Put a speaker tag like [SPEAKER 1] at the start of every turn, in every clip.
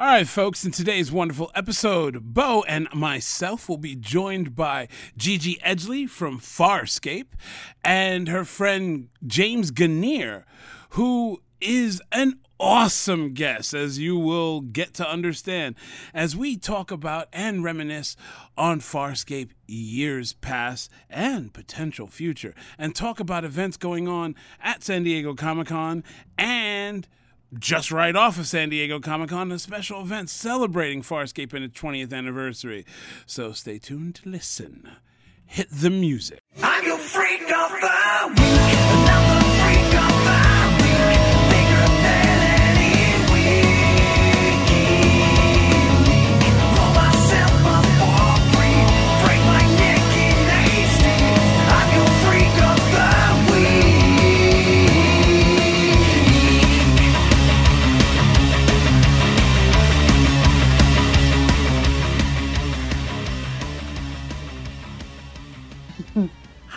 [SPEAKER 1] All right, folks, in today's wonderful episode, Bo and myself will be joined by Gigi Edgley from Farscape and her friend James Ganeer, who is an awesome guest, as you will get to understand as we talk about and reminisce on Farscape years past and potential future, and talk about events going on at San Diego Comic Con and just right off of San Diego Comic Con, a special event celebrating Farscape and its 20th anniversary. So stay tuned to listen. Hit the music.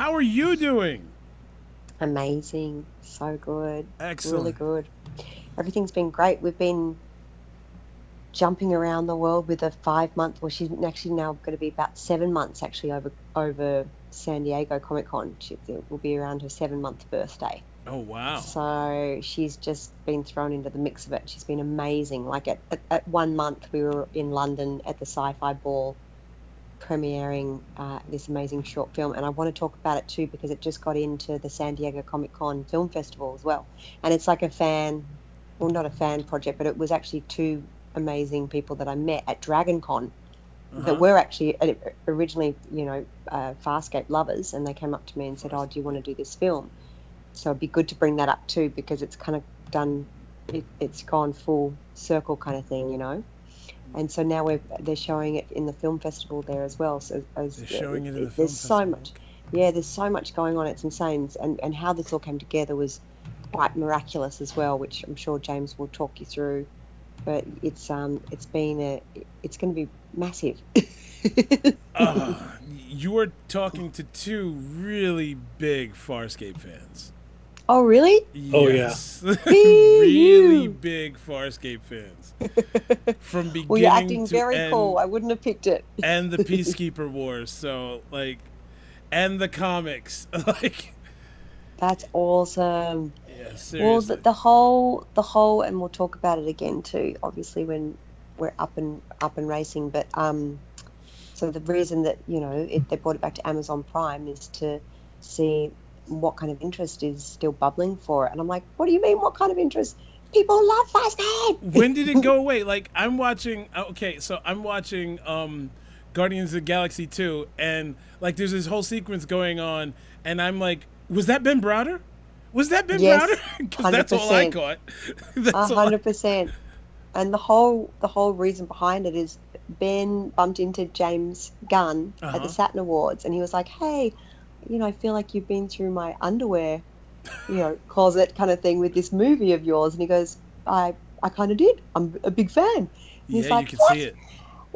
[SPEAKER 1] How are you doing?
[SPEAKER 2] Amazing. So good.
[SPEAKER 1] Excellent.
[SPEAKER 2] Really good. Everything's been great. We've been jumping around the world with a five month well she's actually now going to be about seven months actually over over San Diego Comic Con. she will be around her seven month birthday.
[SPEAKER 1] Oh, wow.
[SPEAKER 2] So she's just been thrown into the mix of it. She's been amazing. Like at, at, at one month, we were in London at the Sci Fi Ball premiering uh, this amazing short film. And I want to talk about it too because it just got into the San Diego Comic Con Film Festival as well. And it's like a fan, well, not a fan project, but it was actually two amazing people that I met at Dragon Con that were actually originally, you know, uh, Farscape lovers, and they came up to me and said, "Oh, do you want to do this film?" So it'd be good to bring that up too because it's kind of done, it, it's gone full circle kind of thing, you know. And so now we're they're showing it in the film festival there as well. So as,
[SPEAKER 1] They're showing it in the film
[SPEAKER 2] there's so
[SPEAKER 1] festival,
[SPEAKER 2] much, yeah, there's so much going on. It's insane, and and how this all came together was quite miraculous as well, which I'm sure James will talk you through. But it's um it's been a it's going to be massive.
[SPEAKER 1] Uh, you are talking to two really big Farscape fans.
[SPEAKER 2] Oh really?
[SPEAKER 3] Oh, yeah.
[SPEAKER 1] Yes. really
[SPEAKER 2] you.
[SPEAKER 1] big Farscape fans. From beginning
[SPEAKER 2] Well, you're acting
[SPEAKER 1] to
[SPEAKER 2] very
[SPEAKER 1] end,
[SPEAKER 2] cool. I wouldn't have picked it.
[SPEAKER 1] and the Peacekeeper Wars. So like, and the comics. like,
[SPEAKER 2] That's awesome.
[SPEAKER 1] yeah, seriously.
[SPEAKER 2] Well, the, the whole, the whole, and we'll talk about it again too. Obviously, when we're up and up and racing, but um, so the reason that you know it, they brought it back to Amazon Prime is to see what kind of interest is still bubbling for it. And I'm like, what do you mean? What kind of interest? People love Farscape.
[SPEAKER 1] when did it go away? Like I'm watching. Okay, so I'm watching um, Guardians of the Galaxy 2, and like there's this whole sequence going on, and I'm like, was that Ben Browder? Was that Ben
[SPEAKER 2] Yes,
[SPEAKER 1] Browder? Because that's all I
[SPEAKER 2] 100%.
[SPEAKER 1] that's
[SPEAKER 2] A hundred percent. And the whole the whole reason behind it is Ben bumped into James Gunn at
[SPEAKER 1] Uh-huh.
[SPEAKER 2] the Saturn Awards, and he was like, "Hey, you know, I feel like you've been through my underwear, you know, closet kind of thing with this movie of yours." And he goes, "I I kind of did. I'm a big fan." And he's
[SPEAKER 1] Yeah,
[SPEAKER 2] like,
[SPEAKER 1] you can
[SPEAKER 2] "What?"
[SPEAKER 1] see it.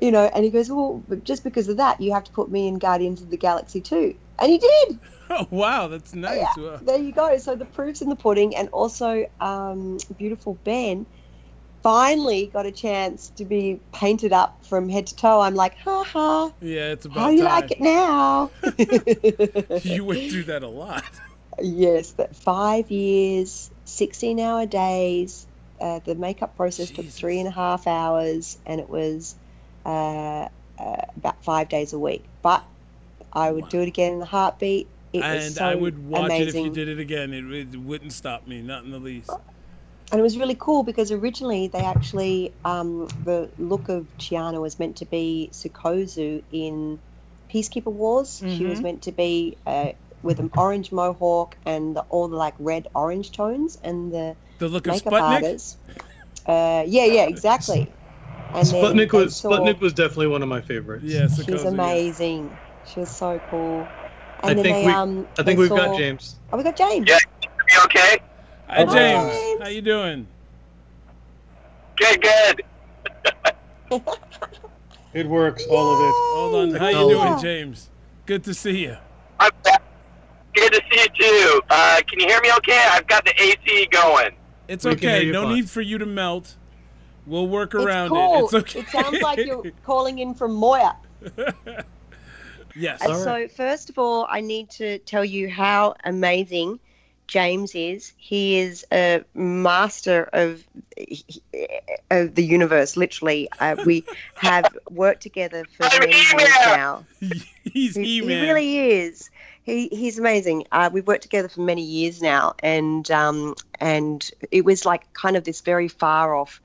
[SPEAKER 2] You know, and he goes, "Well, but just because of that, you have to put me in Guardians of the Galaxy too." And he did.
[SPEAKER 1] Oh wow, that's nice.
[SPEAKER 2] Yeah,
[SPEAKER 1] Wow.
[SPEAKER 2] there you go. So the proof's in the pudding, and also um, beautiful Ben finally got a chance to be painted up from head to toe. I'm like, ha ha.
[SPEAKER 1] Yeah, it's about
[SPEAKER 2] How do you
[SPEAKER 1] time.
[SPEAKER 2] like it now?
[SPEAKER 1] you went through that a lot.
[SPEAKER 2] yes, that five years, 16 hour days. Uh, the makeup process took three and a half hours, and it was uh, uh, about five days a week. But I would do it again in a heartbeat. It was
[SPEAKER 1] and
[SPEAKER 2] so
[SPEAKER 1] I would watch it if you did it again. It, it wouldn't stop me, not in the least.
[SPEAKER 2] And it was really cool because originally they actually, um, the look of Chiana was meant to be Sikozu in Peacekeeper Wars. She was
[SPEAKER 1] Mhm.
[SPEAKER 2] meant to be uh, with an orange mohawk and the, all the like red orange tones and the
[SPEAKER 1] The look of
[SPEAKER 2] makeup
[SPEAKER 1] Sputnik.
[SPEAKER 2] artist. Uh, yeah, yeah, exactly. And then
[SPEAKER 3] Sputnik
[SPEAKER 2] they
[SPEAKER 3] was
[SPEAKER 2] saw-
[SPEAKER 3] Sputnik was definitely one of my favorites.
[SPEAKER 1] Yeah,
[SPEAKER 2] She's
[SPEAKER 1] Sikozu, yeah.
[SPEAKER 2] amazing. She was so cool.
[SPEAKER 3] I
[SPEAKER 2] And then
[SPEAKER 3] think
[SPEAKER 2] they,
[SPEAKER 3] we-
[SPEAKER 2] um,
[SPEAKER 3] I think
[SPEAKER 2] they
[SPEAKER 3] we've
[SPEAKER 2] saw-
[SPEAKER 3] got James.
[SPEAKER 2] Oh, we got James.
[SPEAKER 4] Yeah. You okay?
[SPEAKER 1] Hi,
[SPEAKER 3] Hi,
[SPEAKER 1] James.
[SPEAKER 2] James.
[SPEAKER 1] How you doing?
[SPEAKER 4] Good, good.
[SPEAKER 3] It works, all of it.
[SPEAKER 1] Hold on. How you doing, James? Good to see you.
[SPEAKER 4] I'm back. Good to see you too. Uh, can you hear me okay? I've got the AC going.
[SPEAKER 1] It's
[SPEAKER 3] We
[SPEAKER 1] okay. No
[SPEAKER 3] fine.
[SPEAKER 1] need for you to melt. We'll work
[SPEAKER 2] It's
[SPEAKER 1] around
[SPEAKER 2] cool.
[SPEAKER 1] it. It's okay.
[SPEAKER 2] It sounds like you're calling in from Moya.
[SPEAKER 1] yes.
[SPEAKER 2] Uh, So first of all, I need to tell you how amazing James is. He is a master of of the universe. Literally, uh, we have worked together for many years now.
[SPEAKER 1] He's
[SPEAKER 2] He,
[SPEAKER 1] he
[SPEAKER 2] he really is. He, he's amazing. Uh, we've worked together for many years now, and um, and it was like kind of this very far off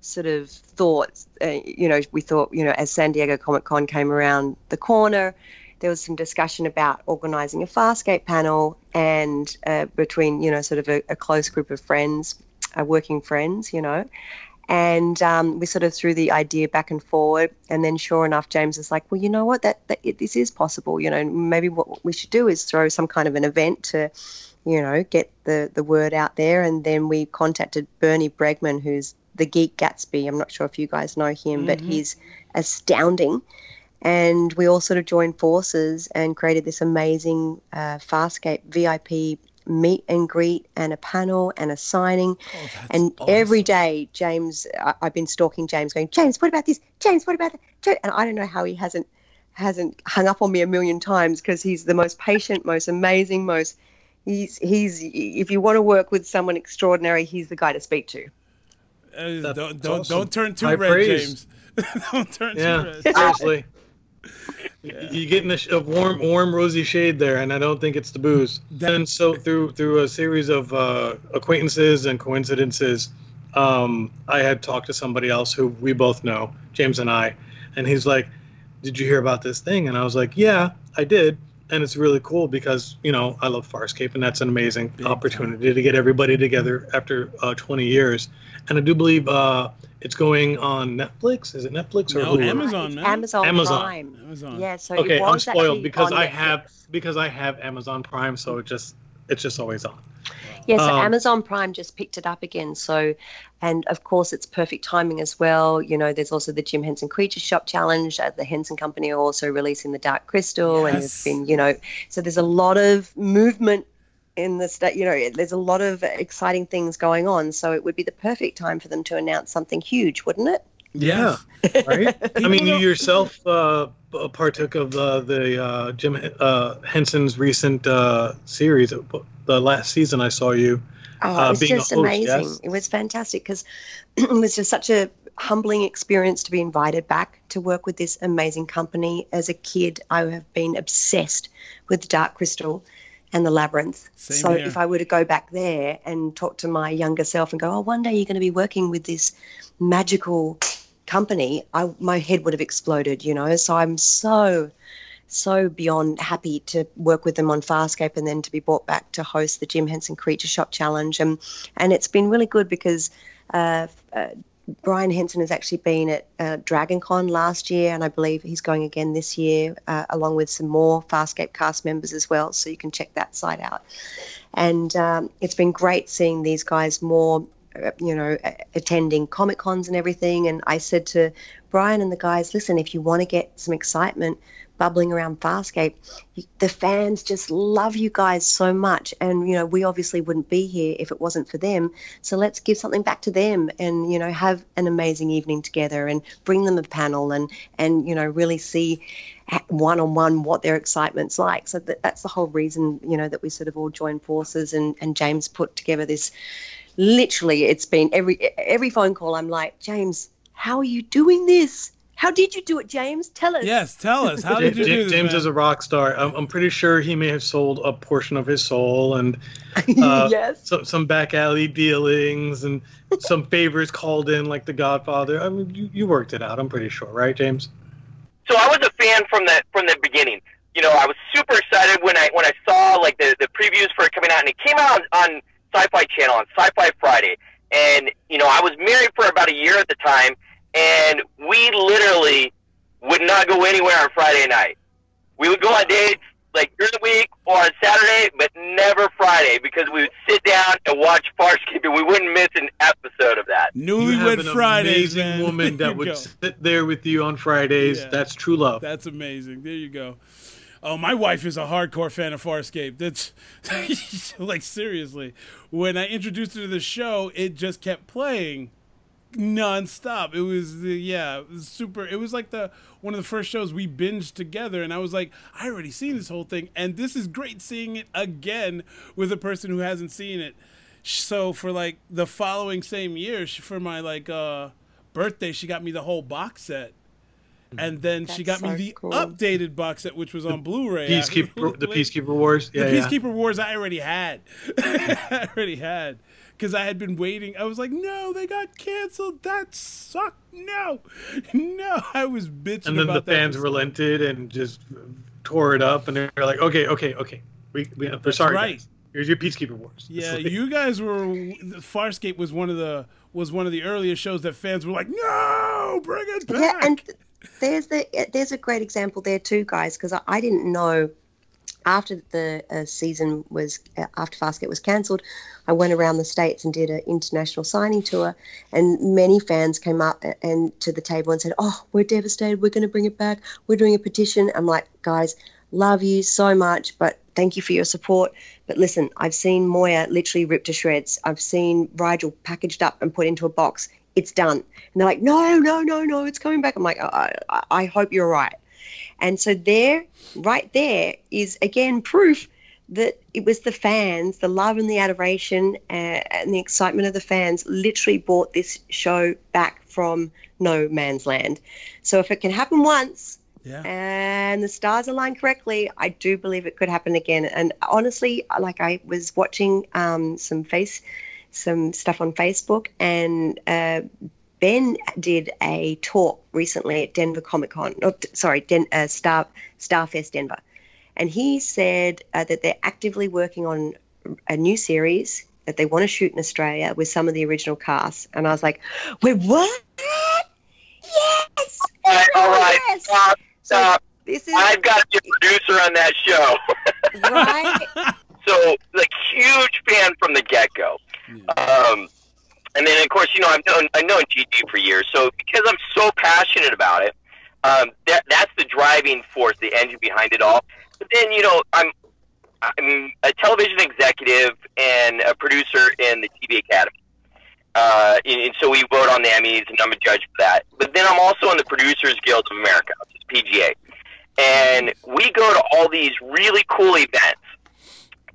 [SPEAKER 2] sort of thought. Uh, you know, we thought, you know, as San Diego Comic Con came around the corner, there was some discussion about organising a Farscape panel, and uh, between you know, sort of a, a close group of friends, uh, working friends, you know. And um, we sort of threw the idea back and forward, and then sure enough, James is like, "Well, you know what? That, that it, this is possible. You know, maybe what we should do is throw some kind of an event to, you know, get the the word out there." And then we contacted Bernie Bregman, who's the Geek Gatsby. I'm not sure if you guys know him, but he's astounding. And we all sort of joined forces and created this amazing uh, Farscape VIP meet and greet and a panel and a signing. and every day, James, I, I've been stalking James, going, James, what about this? James, what about that? Ja-" And I don't know how he hasn't hasn't hung up on me a million times because he's the most patient, most amazing, most. He's he's. If you want to work with someone extraordinary, he's the guy to speak to.
[SPEAKER 1] Uh, don't don't,
[SPEAKER 3] awesome.
[SPEAKER 1] don't turn too
[SPEAKER 3] High
[SPEAKER 1] red,
[SPEAKER 3] praise.
[SPEAKER 1] James. don't turn too red.
[SPEAKER 3] seriously. You're getting a, a warm, warm, rosy shade there, and I don't think it's the booze. Then, so through through a series of uh, acquaintances and coincidences, um, I had talked to somebody else who we both know, James and I, and he's like, "Did you hear about this thing?" And I was like, "Yeah, I did." And it's really cool because you know I love Farscape, and that's an amazing opportunity to get everybody together after uh, 20 years. And I do believe uh, it's going on Netflix. Is it Netflix or
[SPEAKER 1] No,
[SPEAKER 3] Hulu?
[SPEAKER 1] Amazon,
[SPEAKER 2] It's
[SPEAKER 1] man.
[SPEAKER 2] Amazon,
[SPEAKER 3] Amazon.
[SPEAKER 2] Prime.
[SPEAKER 1] Amazon.
[SPEAKER 2] Yeah, so
[SPEAKER 3] okay
[SPEAKER 2] it
[SPEAKER 3] i'm spoiled because i
[SPEAKER 2] Netflix.
[SPEAKER 3] have because i have amazon prime so it just it's just always on
[SPEAKER 2] Yeah, so
[SPEAKER 3] Um,
[SPEAKER 2] Amazon Prime just picked it up again. So, and of course, it's perfect timing as well. You know, there's also the Jim Henson Creature Shop Challenge. Uh, the Henson Company are also releasing the Dark Crystal, and
[SPEAKER 1] Yes.
[SPEAKER 2] there's been, you know, so there's a lot of movement in the state. You know, there's a lot of exciting things going on. So it would be the perfect time for them to announce something huge, wouldn't it?
[SPEAKER 3] Yeah right i mean you yourself uh partook of uh, the uh jim uh henson's recent uh series the last season i saw you
[SPEAKER 2] Oh,
[SPEAKER 3] Uh,
[SPEAKER 2] it was
[SPEAKER 3] being
[SPEAKER 2] just
[SPEAKER 3] host,
[SPEAKER 2] amazing.
[SPEAKER 3] yes?
[SPEAKER 2] It was fantastic because it was just such a humbling experience to be invited back to work with this amazing company. As a kid, I have been obsessed with Dark Crystal and the Labyrinth.
[SPEAKER 1] Same
[SPEAKER 2] so
[SPEAKER 1] here.
[SPEAKER 2] if I were to go back there and talk to my younger self and go, "Oh, one day you're going to be working with this magical company," I, my head would have exploded. You know, so I'm so so beyond happy to work with them on Farscape and then to be brought back to host the Jim Henson Creature Shop Challenge. And, and it's been really good because uh, uh, Brian Henson has actually been at uh, DragonCon last year, and I believe he's going again this year, uh, along with some more Farscape cast members as well. So you can check that site out. And um, it's been great seeing these guys more, Uh, you know, attending Comic Cons and everything. And I said to Brian and the guys, listen, if you want to get some excitement bubbling around Farscape, the fans just love you guys so much. And, you know, we obviously wouldn't be here if it wasn't for them. So let's give something back to them and, you know, have an amazing evening together and bring them a panel and, and you know, really see one on one what their excitement's like. So that, that's the whole reason, you know, that we sort of all joined forces and, and James put together this. Literally, it's been every every phone call. I'm like, James, how are you doing this? How did you do it, James? Tell us.
[SPEAKER 1] Yes, tell us. How did you do this?
[SPEAKER 3] James
[SPEAKER 1] man?
[SPEAKER 3] is a rock star. I'm, I'm pretty sure he may have sold a portion of his soul and uh,
[SPEAKER 2] yes.
[SPEAKER 3] some, some back alley dealings and some favors called in, like The Godfather. I mean, you, you worked it out. I'm pretty sure, right, James?
[SPEAKER 4] so I was a fan from the from the beginning. You know, I was super excited when I when I saw like the the previews for it coming out, and it came out on, on Sci-Fi Channel on Sci-Fi Friday. And you know, I was married for about a year at the time, and we literally would not go anywhere on Friday night. We would go on dates like during the week or on Saturday, but never Friday because we would sit down and watch Farscape, and we wouldn't miss an episode of that.
[SPEAKER 3] You
[SPEAKER 1] Newlywed
[SPEAKER 3] have an
[SPEAKER 1] Fridays,
[SPEAKER 3] amazing
[SPEAKER 1] man.
[SPEAKER 3] woman that would
[SPEAKER 1] go.
[SPEAKER 3] sit there with you on Fridays.
[SPEAKER 1] Yeah.
[SPEAKER 3] That's true love.
[SPEAKER 1] That's amazing. There you go. Oh, my wife is a hardcore fan of Farscape. That's like seriously. When I introduced her to the show, it just kept playing nonstop. It was the yeah, it was super. It was like the one of the first shows we binged together, and I was like, I already seen this whole thing, and this is great seeing it again with a person who hasn't seen it. So for like the following same year, for my like uh birthday, she got me the whole box set. Mm-hmm. And then she got
[SPEAKER 2] That's
[SPEAKER 1] me the
[SPEAKER 2] cool.
[SPEAKER 1] updated box set, which was on Blu-ray.
[SPEAKER 3] Peacekeeper, the Peacekeeper Wars. Yeah,
[SPEAKER 1] the
[SPEAKER 3] yeah.
[SPEAKER 1] Peacekeeper Wars I already had. I already had. Because I had been waiting. I was like, no, they got canceled. That sucked. No. No. I was bitching
[SPEAKER 3] And then the
[SPEAKER 1] about that
[SPEAKER 3] fans
[SPEAKER 1] for-
[SPEAKER 3] relented and just tore it up, and they're like, "Okay, okay, okay, we, we we're sorry,
[SPEAKER 1] right.
[SPEAKER 3] guys. Here's your Peacekeeper Wars."
[SPEAKER 1] Yeah,
[SPEAKER 3] like-
[SPEAKER 1] you guys were Farscape was one of the was one of the earliest shows that fans were like, "No, bring it back."
[SPEAKER 2] Yeah, and th- there's the there's a great example there too, guys, because I, I didn't know after the uh, season was uh, after Farscape was cancelled, I went around the states and did an international signing tour, and many fans came up a- and to the table and said, "Oh, we're devastated. We're going to bring it back. We're doing a petition." I'm like, guys, love you so much, but thank you for your support. But listen, I've seen Moya literally ripped to shreds. I've seen Rygel packaged up and put into a box. It's done. And they're like, no, no, no, no, it's coming back. I'm like, I, I, I hope you're right. And so there, right there, is again proof that it was the fans, the love and the adoration uh, and the excitement of the fans literally brought this show back from no man's land. So if it can happen once,
[SPEAKER 1] yeah.
[SPEAKER 2] and the stars align correctly, I do believe it could happen again. And honestly, like I was watching um, some face, some stuff on Facebook, and uh, Ben did a talk recently at Denver Comic Con. Not sorry, Den, uh, Star Starfest Denver, and he said uh, that they're actively working on a new series that they want to shoot in Australia with some of the original cast. And I was like, wait, what? Yes.
[SPEAKER 4] All right, all right,
[SPEAKER 2] Yes.
[SPEAKER 4] stop,
[SPEAKER 2] So this is
[SPEAKER 4] I've got to be a producer on that show.
[SPEAKER 2] right.
[SPEAKER 4] so, like, huge fan from the get go. Um, and then, of course, you know, I've known I've known Gigi for years. So, because I'm so passionate about it, um, that that's the driving force, the engine behind it all. But then, you know, I'm I'm a television executive and a producer in the TV Academy. Uh, and, and so we vote on the Emmys, and I'm a judge for that. But then I'm also in the Producers Guild of America, which is PGA. And we go to all these really cool events.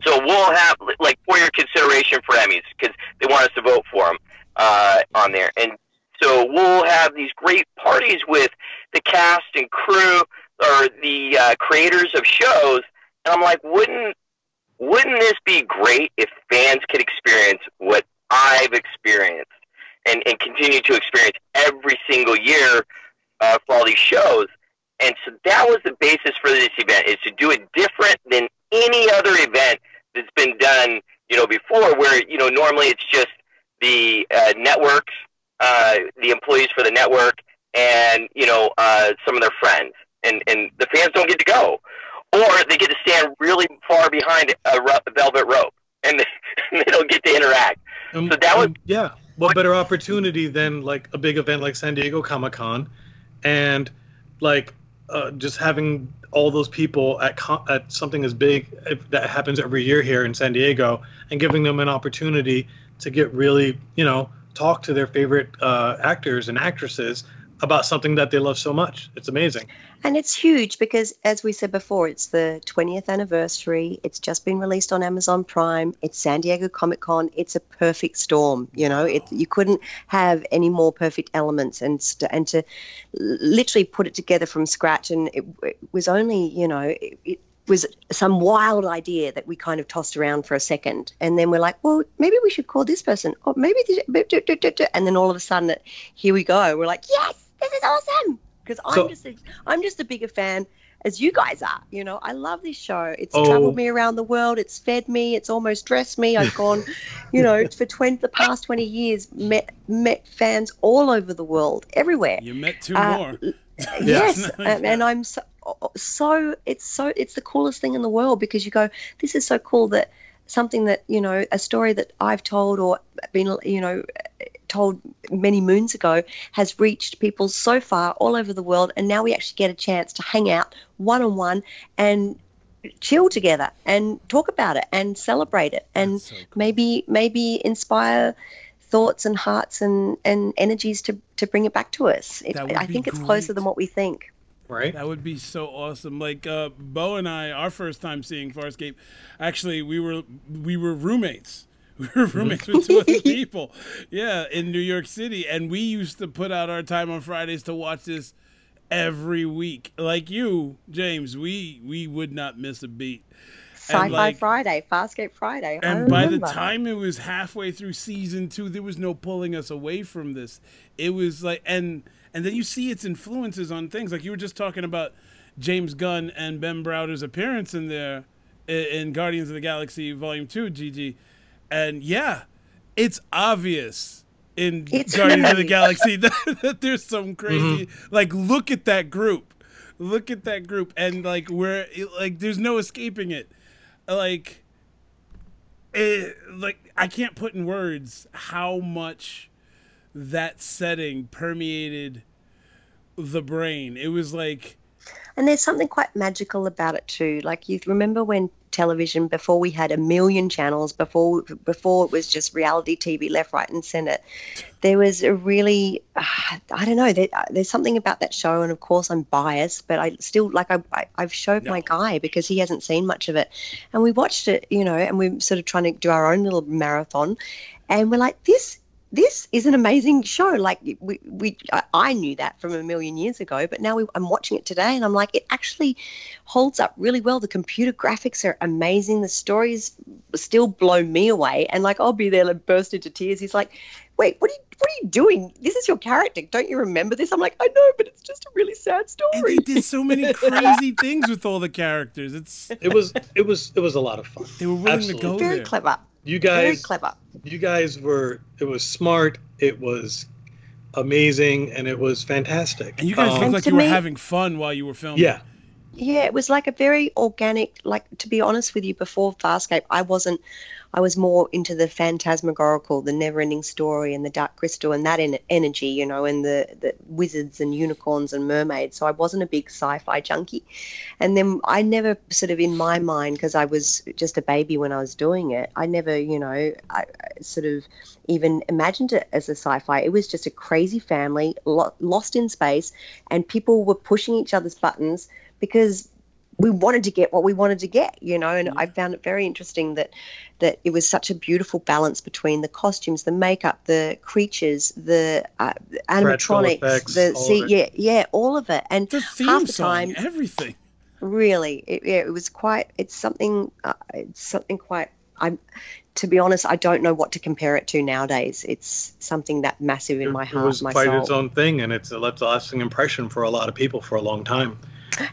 [SPEAKER 4] So we'll have like for your consideration for Emmys because they want us to vote for them uh, on there, and so we'll have these great parties with the cast and crew or the uh, creators of shows. And I'm like, wouldn't wouldn't this be great if fans could experience what I've experienced and, and continue to experience every single year uh, for all these shows? And so that was the basis for this event is to do it different than any other event that's been done, you know, before where, you know, normally it's just the uh, networks, uh, the employees for the network and, you know, uh, some of their friends. And, and the fans don't get to go. Or they get to stand really far behind a velvet rope and they, they don't get to interact.
[SPEAKER 3] Um,
[SPEAKER 4] So that was-
[SPEAKER 3] um, yeah. What better opportunity than like a big event like San Diego Comic Con, and like uh, just having all those people at at something as big that happens every year here in San Diego, and giving them an opportunity to get really you know talk to their favorite uh, actors and actresses about something that they love so much. It's amazing.
[SPEAKER 2] And it's huge because, as we said before, it's the 20th anniversary. It's just been released on Amazon Prime. It's San Diego Comic Con. It's a perfect storm. You know, it, you couldn't have any more perfect elements, and st- and to literally put it together from scratch. And it, it was only, you know, it, it was some wild idea that we kind of tossed around for a second, and then we're like, well, maybe we should call this person, or maybe, this, and then all of a sudden, here we go. We're like, yes, this is awesome because I'm just a, I'm just a bigger fan as you guys are. You know, I love this show. It's
[SPEAKER 3] Oh.
[SPEAKER 2] traveled me around the world. It's fed me. It's almost dressed me. I've gone, you know, for 20 the past 20 years met met fans all over the world, everywhere.
[SPEAKER 1] You met two
[SPEAKER 2] Uh,
[SPEAKER 1] more.
[SPEAKER 2] Yes, and, and I'm so, so it's so it's the coolest thing in the world because you go, this is so cool that something that you know a story that I've told or been you know told many moons ago has reached people so far all over the world, and now we actually get a chance to hang out one on one and chill together and talk about it and celebrate it and
[SPEAKER 1] so cool.
[SPEAKER 2] maybe maybe inspire thoughts and hearts and, and energies to, to bring it back to us. It, I
[SPEAKER 1] be
[SPEAKER 2] think it's closer than what we think.
[SPEAKER 3] Right?
[SPEAKER 1] That would be so awesome. Like uh, Bo and I, our first time seeing Farscape, actually we were we were roommates. We were roommates with two other people. Yeah, in New York City, and we used to put out our time on Fridays to watch this every week. Like you, James, we we would not miss a beat.
[SPEAKER 2] Sci-Fi
[SPEAKER 1] like-
[SPEAKER 2] Friday, Farscape Friday. I
[SPEAKER 1] And by the time it was halfway through season two, there was no pulling us away from this. It was like, and and then you see its influences on things. Like you were just talking about James Gunn and Ben Browder's appearance in there in Guardians of the Galaxy Volume Two, Gigi. And yeah, it's obvious in
[SPEAKER 2] It's
[SPEAKER 1] Guardians of the Galaxy that, that there's some mm-hmm. crazy. Like, look at that group. Look at that group, and like where, like, there's no escaping it. Like, it, like I can't put in words how much that setting permeated the brain. It was like
[SPEAKER 2] And there's something quite magical about it too. Like you remember when television before we had a million channels, before before it was just reality TV left, right, and center. There was a really, uh, I don't know. There, uh, there's something about that show, and of course I'm biased, but I still like I, I I've showed my guy because he hasn't seen much of it, and we watched it, you know, and we're sort of trying to do our own little marathon, and we're like this this is an amazing show. Like we, we I- I knew that from a million years ago, but now we, I'm watching it today, and I'm like, it actually holds up really well. The computer graphics are amazing. The stories still blow me away, and like I'll be there and burst into tears. He's like, "Wait, what are you, what are you doing? This is your character. Don't you remember this?" I'm like, "I know, but it's just a really sad story.
[SPEAKER 1] and
[SPEAKER 2] story."
[SPEAKER 1] they did so many crazy things with all the characters. It's
[SPEAKER 3] It was it was it was a lot of fun.
[SPEAKER 1] they were willing
[SPEAKER 3] Absolutely.
[SPEAKER 1] to go
[SPEAKER 2] Very
[SPEAKER 1] there.
[SPEAKER 2] clever.
[SPEAKER 3] You
[SPEAKER 2] Very
[SPEAKER 3] guys
[SPEAKER 2] clever.
[SPEAKER 3] you guys were it was smart, it was amazing, and it was fantastic.
[SPEAKER 1] And you guys
[SPEAKER 3] Um,
[SPEAKER 1] looked like
[SPEAKER 2] to
[SPEAKER 1] you were having fun while you were filming.
[SPEAKER 3] yeah.
[SPEAKER 2] Yeah, it was like a very organic. Like to be honest with you, before Farscape, I wasn't. I was more into the phantasmagorical, the never-ending story, and the Dark Crystal, and that en- energy, you know, and the the wizards and unicorns and mermaids. So I wasn't a big sci-fi junkie. And then I never sort of in my mind, because I was just a baby when I was doing it. I never, you know, I, I sort of even imagined it as a sci-fi. It was just a crazy family lo- lost in space, and people were pushing each other's buttons because we wanted to get what we wanted to get, you know. And I found it very interesting that that it was such a beautiful balance between the costumes, the makeup, the creatures, the uh, animatronics,
[SPEAKER 3] effects,
[SPEAKER 2] the see, yeah, yeah, all of it. And
[SPEAKER 1] The
[SPEAKER 2] half the
[SPEAKER 1] song,
[SPEAKER 2] time,
[SPEAKER 1] everything.
[SPEAKER 2] really it, yeah, it was quite it's something uh, it's something quite i'm to be honest i don't know what to compare it to nowadays it's something that massive in my heart.
[SPEAKER 3] it was
[SPEAKER 2] my
[SPEAKER 3] quite
[SPEAKER 2] soul
[SPEAKER 3] its own thing, and it's left a lasting impression for a lot of people for a long time.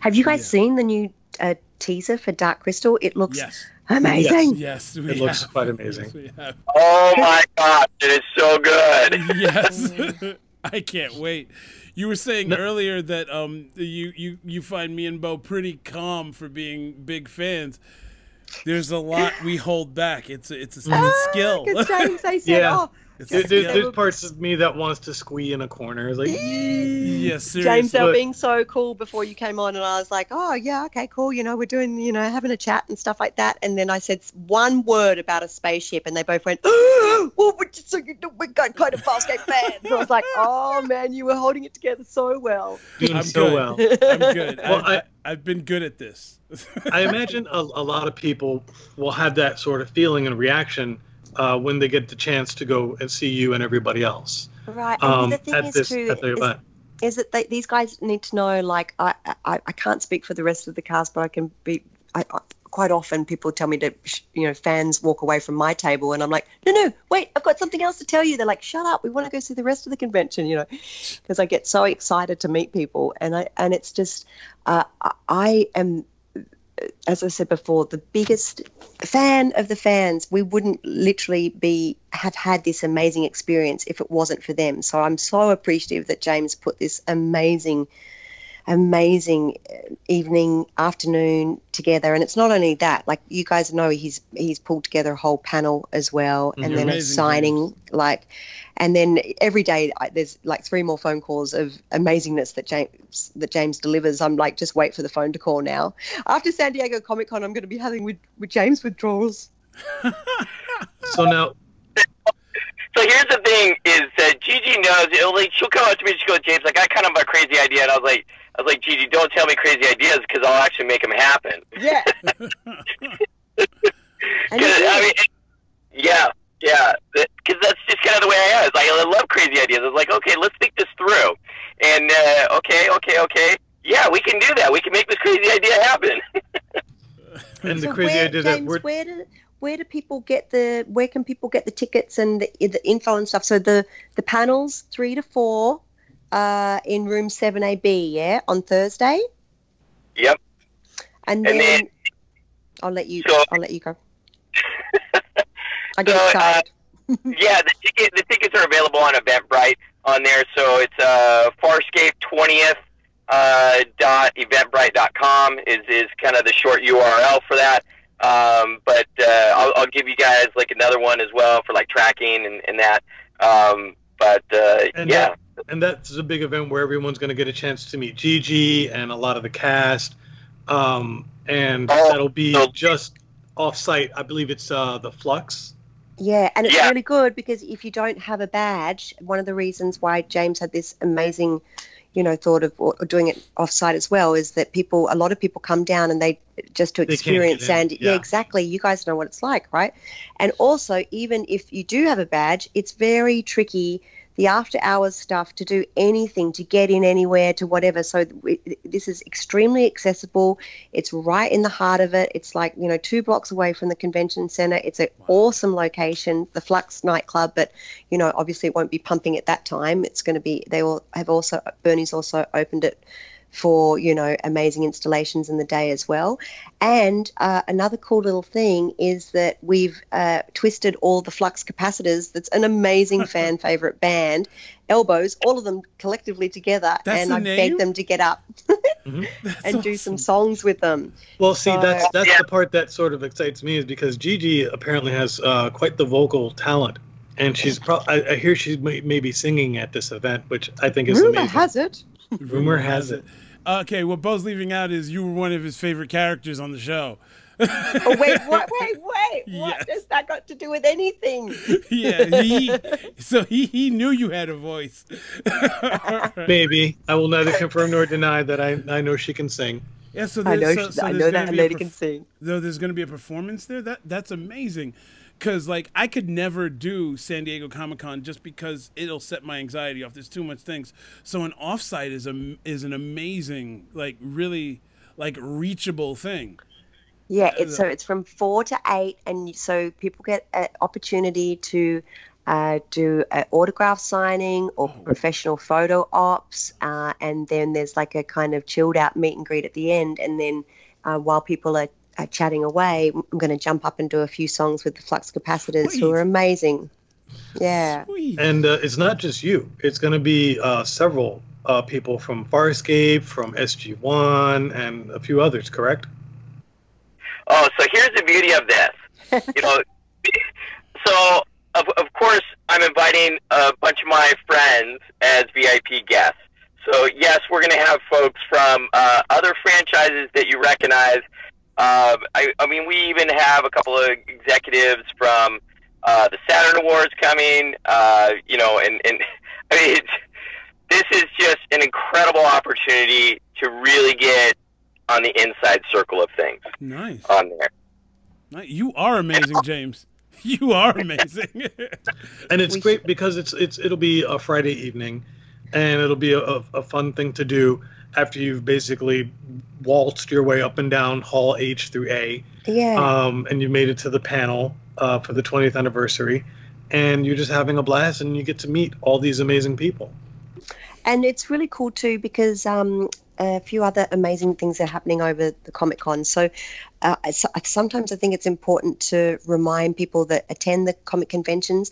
[SPEAKER 2] Have you guys
[SPEAKER 1] Yeah.
[SPEAKER 2] seen the new uh, teaser for dark crystal it looks
[SPEAKER 1] Yes.
[SPEAKER 2] amazing
[SPEAKER 1] Yes. We
[SPEAKER 3] It looks quite amazing.
[SPEAKER 1] Yes.
[SPEAKER 4] Oh my god, it is so good.
[SPEAKER 1] yes i can't wait you were saying
[SPEAKER 3] No-
[SPEAKER 1] earlier that um you you you find me and bo pretty calm for being big fans there's a lot we hold back it's a, it's a, it's a skill
[SPEAKER 2] Because James, they said,
[SPEAKER 3] Yeah.
[SPEAKER 2] oh,
[SPEAKER 1] it's
[SPEAKER 3] There, there- there's parts of me that wants to squee in a corner. It's like,
[SPEAKER 1] yes
[SPEAKER 2] James,
[SPEAKER 1] seriously
[SPEAKER 2] they were
[SPEAKER 3] But-
[SPEAKER 2] being so cool before you came on, and I was like, "Oh yeah, okay, cool. You know, we're doing, you know, having a chat and stuff like that." And then I said one word about a spaceship, and they both went, "Oh, well, we're just, so we're kind kind of Farscape fans." And I was like, "Oh man, you were holding it together so well."
[SPEAKER 3] doing
[SPEAKER 1] I'm
[SPEAKER 3] so
[SPEAKER 1] good.
[SPEAKER 3] well.
[SPEAKER 1] i'm good
[SPEAKER 3] Well,
[SPEAKER 1] I,
[SPEAKER 3] I-
[SPEAKER 1] I, i've been good at this
[SPEAKER 3] I imagine a, a lot of people will have that sort of feeling and reaction uh, when they get the chance to go and see you and everybody else
[SPEAKER 2] Right. And
[SPEAKER 3] um,
[SPEAKER 2] the thing
[SPEAKER 3] at
[SPEAKER 2] is
[SPEAKER 3] this
[SPEAKER 2] too is, is that they, these guys need to know. Like, I, I, I can't speak for the rest of the cast, but I can be. I, I, quite often, people tell me to, you know, fans walk away from my table, and I'm like, no, no, wait, I've got something else to tell you. They're like, shut up, we want to go see the rest of the convention, you know, because I get so excited to meet people, and I, and it's just, uh, I am as I said before, the biggest fan of the fans. We wouldn't literally be have had this amazing experience if it wasn't for them. So I'm so appreciative that James put this amazing, amazing uh, evening, afternoon together. And it's not only that; like you guys know, he's he's pulled together a whole panel as well, and then a signing,
[SPEAKER 1] James.
[SPEAKER 2] like. And then every day I, there's like three more phone calls of amazingness that James that James delivers. I'm like, just wait for the phone to call now. After San Diego Comic Con, I'm going to be having with, with James withdrawals.
[SPEAKER 3] So now,
[SPEAKER 4] so here's the thing: is that Gigi knows. It'll, like, she'll come up to me. and She goes, "James, like I kind of have a crazy idea," and I was like, "I was like, Gigi, don't tell me crazy ideas because I'll actually make them happen."
[SPEAKER 2] Yeah. And you
[SPEAKER 4] 'Cause, I mean, yeah, yeah, because that's just kind of the way I am. Like I love crazy ideas. It's like, okay, let's think this through, and uh, okay, okay, okay, yeah, we can do that. We can make this crazy idea happen.
[SPEAKER 3] And the crazy
[SPEAKER 2] where,
[SPEAKER 3] idea
[SPEAKER 2] James,
[SPEAKER 3] we're
[SPEAKER 2] where do where do people get the where can people get the tickets and the, the info and stuff? So the the panels three to four uh, in room seven AB, yeah, on Thursday,
[SPEAKER 4] yep.
[SPEAKER 2] and,
[SPEAKER 4] And
[SPEAKER 2] then,
[SPEAKER 4] then-
[SPEAKER 2] I'll let you
[SPEAKER 4] So-
[SPEAKER 2] I'll let you go. I get
[SPEAKER 4] So, uh,
[SPEAKER 2] excited.
[SPEAKER 4] yeah, the ticket the tickets are available on Eventbrite on there. So it's uh, Farscape twentieth uh, dot eventbrite dot com is is kind of the short URL for that. Um, but uh, I'll, I'll give you guys like another one as well for like tracking and, and that. Um, but uh,
[SPEAKER 3] And
[SPEAKER 4] yeah,
[SPEAKER 3] and that's a big event where everyone's going to get a chance to meet Gigi and a lot of the cast. Um, and
[SPEAKER 4] Oh,
[SPEAKER 3] that'll be
[SPEAKER 4] so-
[SPEAKER 3] just off site. I believe it's uh, the Flux.
[SPEAKER 2] Yeah, and it's
[SPEAKER 4] Yeah.
[SPEAKER 2] really good because if you don't have a badge, one of the reasons why James had this amazing, you know, thought of or doing it offsite as well is that people, a lot of people come down and they just to
[SPEAKER 3] They
[SPEAKER 2] experience and
[SPEAKER 3] yeah.
[SPEAKER 2] yeah, exactly. You guys know what it's like, right? And also, even if you do have a badge, it's very tricky. The after hours stuff to do anything to get in anywhere to whatever. So this is extremely accessible. It's right in the heart of it. It's like you know two blocks away from the convention center. It's an awesome location, the Flux nightclub. But you know, obviously, it won't be pumping at that time. It's going to be. They will have also Bernie's also opened it for you know amazing installations in the day as well. And uh, another cool little thing is that we've uh, twisted all the Flux capacitors. That's an amazing fan favorite band. Elbows, all of them collectively together,
[SPEAKER 1] That's
[SPEAKER 2] and I
[SPEAKER 1] name?
[SPEAKER 2] begged them to get up and do some songs with them.
[SPEAKER 3] Well, see, that's
[SPEAKER 2] Uh,
[SPEAKER 3] that's
[SPEAKER 4] Yeah.
[SPEAKER 3] the part that sort of excites me is because Gigi apparently has uh, quite the vocal talent, and she's pro- I, I hear she's may, maybe singing at this event, which I think is
[SPEAKER 2] Rumor
[SPEAKER 3] amazing.
[SPEAKER 2] has it.
[SPEAKER 3] Rumor has it.
[SPEAKER 1] Okay, what Bo's leaving out is you were one of his favorite characters on the show.
[SPEAKER 2] Oh, wait, what, wait, wait. What
[SPEAKER 1] Yes.
[SPEAKER 2] has that got to do with anything?
[SPEAKER 1] yeah, he so he he knew you had a voice.
[SPEAKER 3] Maybe I will neither confirm nor deny that I I know she can sing.
[SPEAKER 1] yeah, so
[SPEAKER 2] I know,
[SPEAKER 1] so,
[SPEAKER 2] she,
[SPEAKER 1] so
[SPEAKER 2] I know that lady
[SPEAKER 1] perf-
[SPEAKER 2] can sing.
[SPEAKER 1] though there's going to be a performance there that that's amazing because like i could never do san diego comic-con just because it'll set my anxiety off. There's too much things. So an offsite is a is an amazing like really like reachable thing.
[SPEAKER 2] Yeah, it's so it's from four to eight, and so people get an opportunity to uh, do an autograph signing or professional photo ops, uh, and then there's like a kind of chilled out meet and greet at the end, and then uh, while people are, are chatting away, I'm going to jump up and do a few songs with the Flux Capacitors,
[SPEAKER 1] Sweet.
[SPEAKER 2] who are amazing. Yeah.
[SPEAKER 1] Sweet.
[SPEAKER 3] And uh, it's not just you. It's going to be uh, several uh, people from Farscape, from SG1, and a few others. Correct?
[SPEAKER 4] Oh, so here's the beauty of this. You know, so of, of course I'm inviting a bunch of my friends as VIP guests. So yes, we're going to have folks from uh, other franchises that you recognize. Uh, I, I mean, we even have a couple of executives from uh, the Saturn Awards coming. Uh, you know, and and I mean, it's, this is just an incredible opportunity to really get on the inside circle of things
[SPEAKER 1] nice
[SPEAKER 4] on there.
[SPEAKER 1] You are amazing james you are amazing
[SPEAKER 3] And it's great because it's it's it'll be a Friday evening, and it'll be a, a, a fun thing to do after you've basically waltzed your way up and down Hall H through A,
[SPEAKER 2] Yeah.
[SPEAKER 3] um, and you made it to the panel uh, for the 20th anniversary, and you're just having a blast, and you get to meet all these amazing people.
[SPEAKER 2] and it's really cool too because um, a few other amazing things are happening over the Comic Con. So, uh, so sometimes I think it's important to remind people that attend the comic conventions.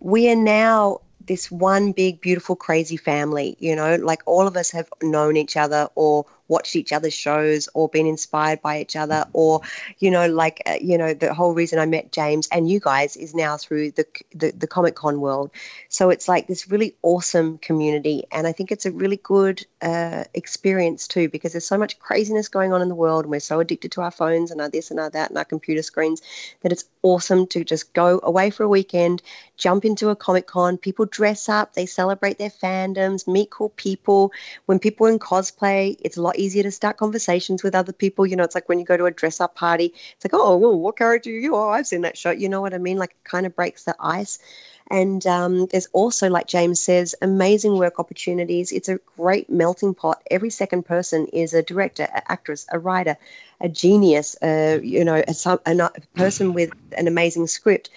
[SPEAKER 2] We are now this one big, beautiful, crazy family. You know, like all of us have known each other or watched each other's shows or been inspired by each other or you know like uh, you know the whole reason i met james and you guys is now through the the, the comic con world so it's like this really awesome community and i think it's a really good uh, experience too because there's so much craziness going on in the world and we're so addicted to our phones and our this and our that and our computer screens that it's awesome to just go away for a weekend jump into a comic con people dress up they celebrate their fandoms meet cool people when people are in cosplay it's a lot easier to start conversations with other people you know it's like when you go to a dress up party it's like oh well, what character are you oh i've seen that show you know what i mean like it kind of breaks the ice and um, there's also, like James says, amazing work opportunities. It's a great melting pot. Every second person is a director, an actress, a writer, a genius, uh, you know, a, a, a person with an amazing script.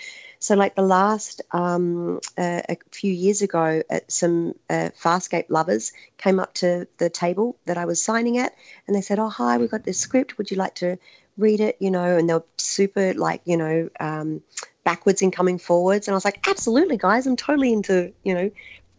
[SPEAKER 2] So, like the last um, uh, a few years ago, uh, some uh, Farscape lovers came up to the table that I was signing at, and they said, "Oh, hi, we've got this script. Would you like to read it?" You know, and they were super like, you know, um, backwards in coming forwards, and I was like, "Absolutely, guys, I'm totally into you know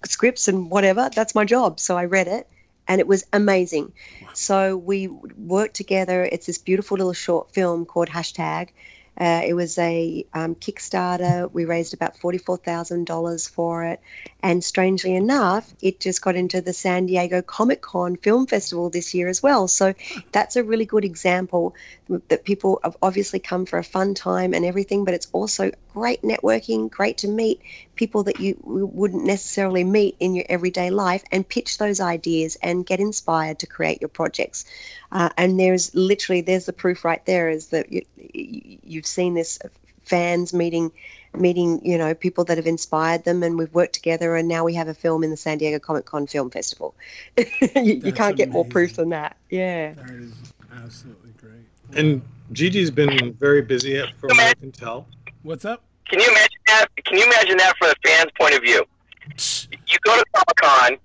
[SPEAKER 2] scripts and whatever. That's my job." So I read it, and it was amazing. So we worked together. It's this beautiful little short film called Hashtag. Uh, it was a um, Kickstarter. We raised about $44,000 for it. And strangely enough, it just got into the San Diego Comic Con Film Festival this year as well. So that's a really good example that people have obviously come for a fun time and everything, but it's also great networking, great to meet people that you wouldn't necessarily meet in your everyday life and pitch those ideas and get inspired to create your projects. Uh, and there's literally there's the proof right there is that you, you- you've seen this fans meeting meeting you know people that have inspired them and we've worked together and now we have a film in the San Diego Comic Con Film Festival. you, you can't get more proof than that. Yeah.
[SPEAKER 1] That is absolutely great.
[SPEAKER 3] And Gigi's been very busy, from what I can tell.
[SPEAKER 1] What's up?
[SPEAKER 4] Can you imagine that? Can you imagine that from a fans' point of view? You go to Comic Con,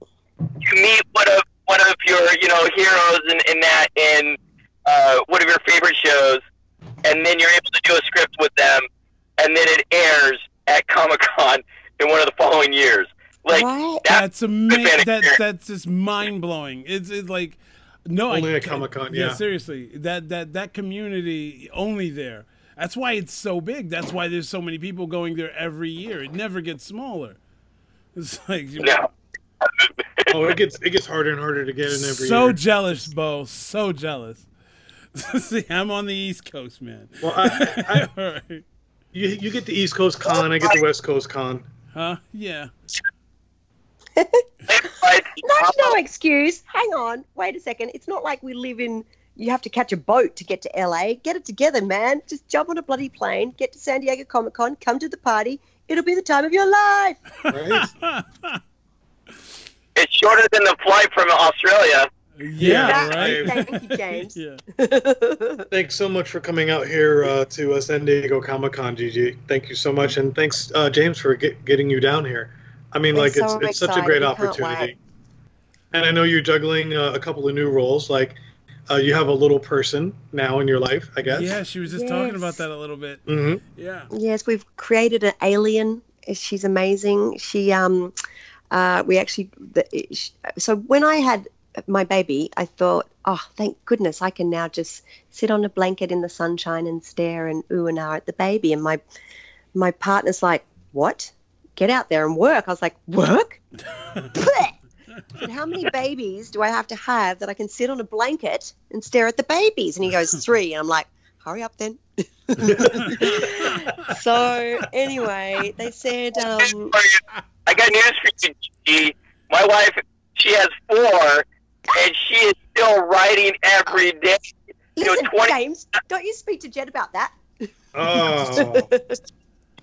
[SPEAKER 4] you meet one of one of your you know heroes in, in that in uh, one of your favorite shows, and then you're able to do a script with them, and then it airs at Comic Con in one of the following years. Like
[SPEAKER 2] Right.
[SPEAKER 4] that,
[SPEAKER 1] That's amazing. That that's just mind blowing. It's, it's like no,
[SPEAKER 3] Only
[SPEAKER 1] I,
[SPEAKER 3] at Comic-Con,
[SPEAKER 1] Yeah,
[SPEAKER 3] yeah.
[SPEAKER 1] seriously, that that that community only there. That's why it's so big. That's why there's so many people going there every year. It never gets smaller. It's like
[SPEAKER 4] no.
[SPEAKER 3] Oh, it gets it gets harder and harder to get in every year.
[SPEAKER 1] so
[SPEAKER 3] year.
[SPEAKER 1] jealous, Bo. So jealous. See, I'm on the East Coast, man.
[SPEAKER 3] Well, I, I,
[SPEAKER 1] All right.
[SPEAKER 3] You, you get the East Coast con, I get the West Coast con.
[SPEAKER 1] Huh? Yeah.
[SPEAKER 2] That's no excuse. Hang on. Wait a second. It's not like we live in. You have to catch a boat to get to LA. Get it together, man. Just jump on a bloody plane, get to San Diego Comic Con, come to the party. It'll be the time of your life.
[SPEAKER 3] Right?
[SPEAKER 4] it's shorter than the flight from Australia.
[SPEAKER 1] Yeah,
[SPEAKER 2] Exactly.
[SPEAKER 1] right.
[SPEAKER 2] Thank you, James.
[SPEAKER 1] yeah.
[SPEAKER 3] Thanks so much for coming out here uh, to uh, San Diego Comic Con, Gigi. Thank you so much, and thanks, uh, James, for get, getting you down here. I mean,
[SPEAKER 2] We're
[SPEAKER 3] like it's
[SPEAKER 2] so
[SPEAKER 3] it's such a great
[SPEAKER 2] excited. We can't
[SPEAKER 3] opportunity.
[SPEAKER 2] wait.
[SPEAKER 3] And I know you're juggling uh, a couple of new roles. Like uh, you have a little person now in your life, I guess.
[SPEAKER 1] Yeah, she was just talking about that a little bit.
[SPEAKER 3] hmm
[SPEAKER 1] Yeah.
[SPEAKER 2] Yes, we've created an alien. She's amazing. She um, uh, we actually the, sh so when I had my baby, I thought, oh, thank goodness, I can now just sit on a blanket in the sunshine and stare and ooh and ah at the baby. And my my partner's like, what? Get out there and work. I was like, work? But how many babies do I have to have that I can sit on a blanket and stare at the babies? And he goes, three. And I'm like, hurry up then. so anyway, they said, um,
[SPEAKER 4] I got news for you, G. My wife, she has four, and she is still writing every oh. day. You know, 20
[SPEAKER 2] James, don't you speak to Jed about that?
[SPEAKER 3] Oh,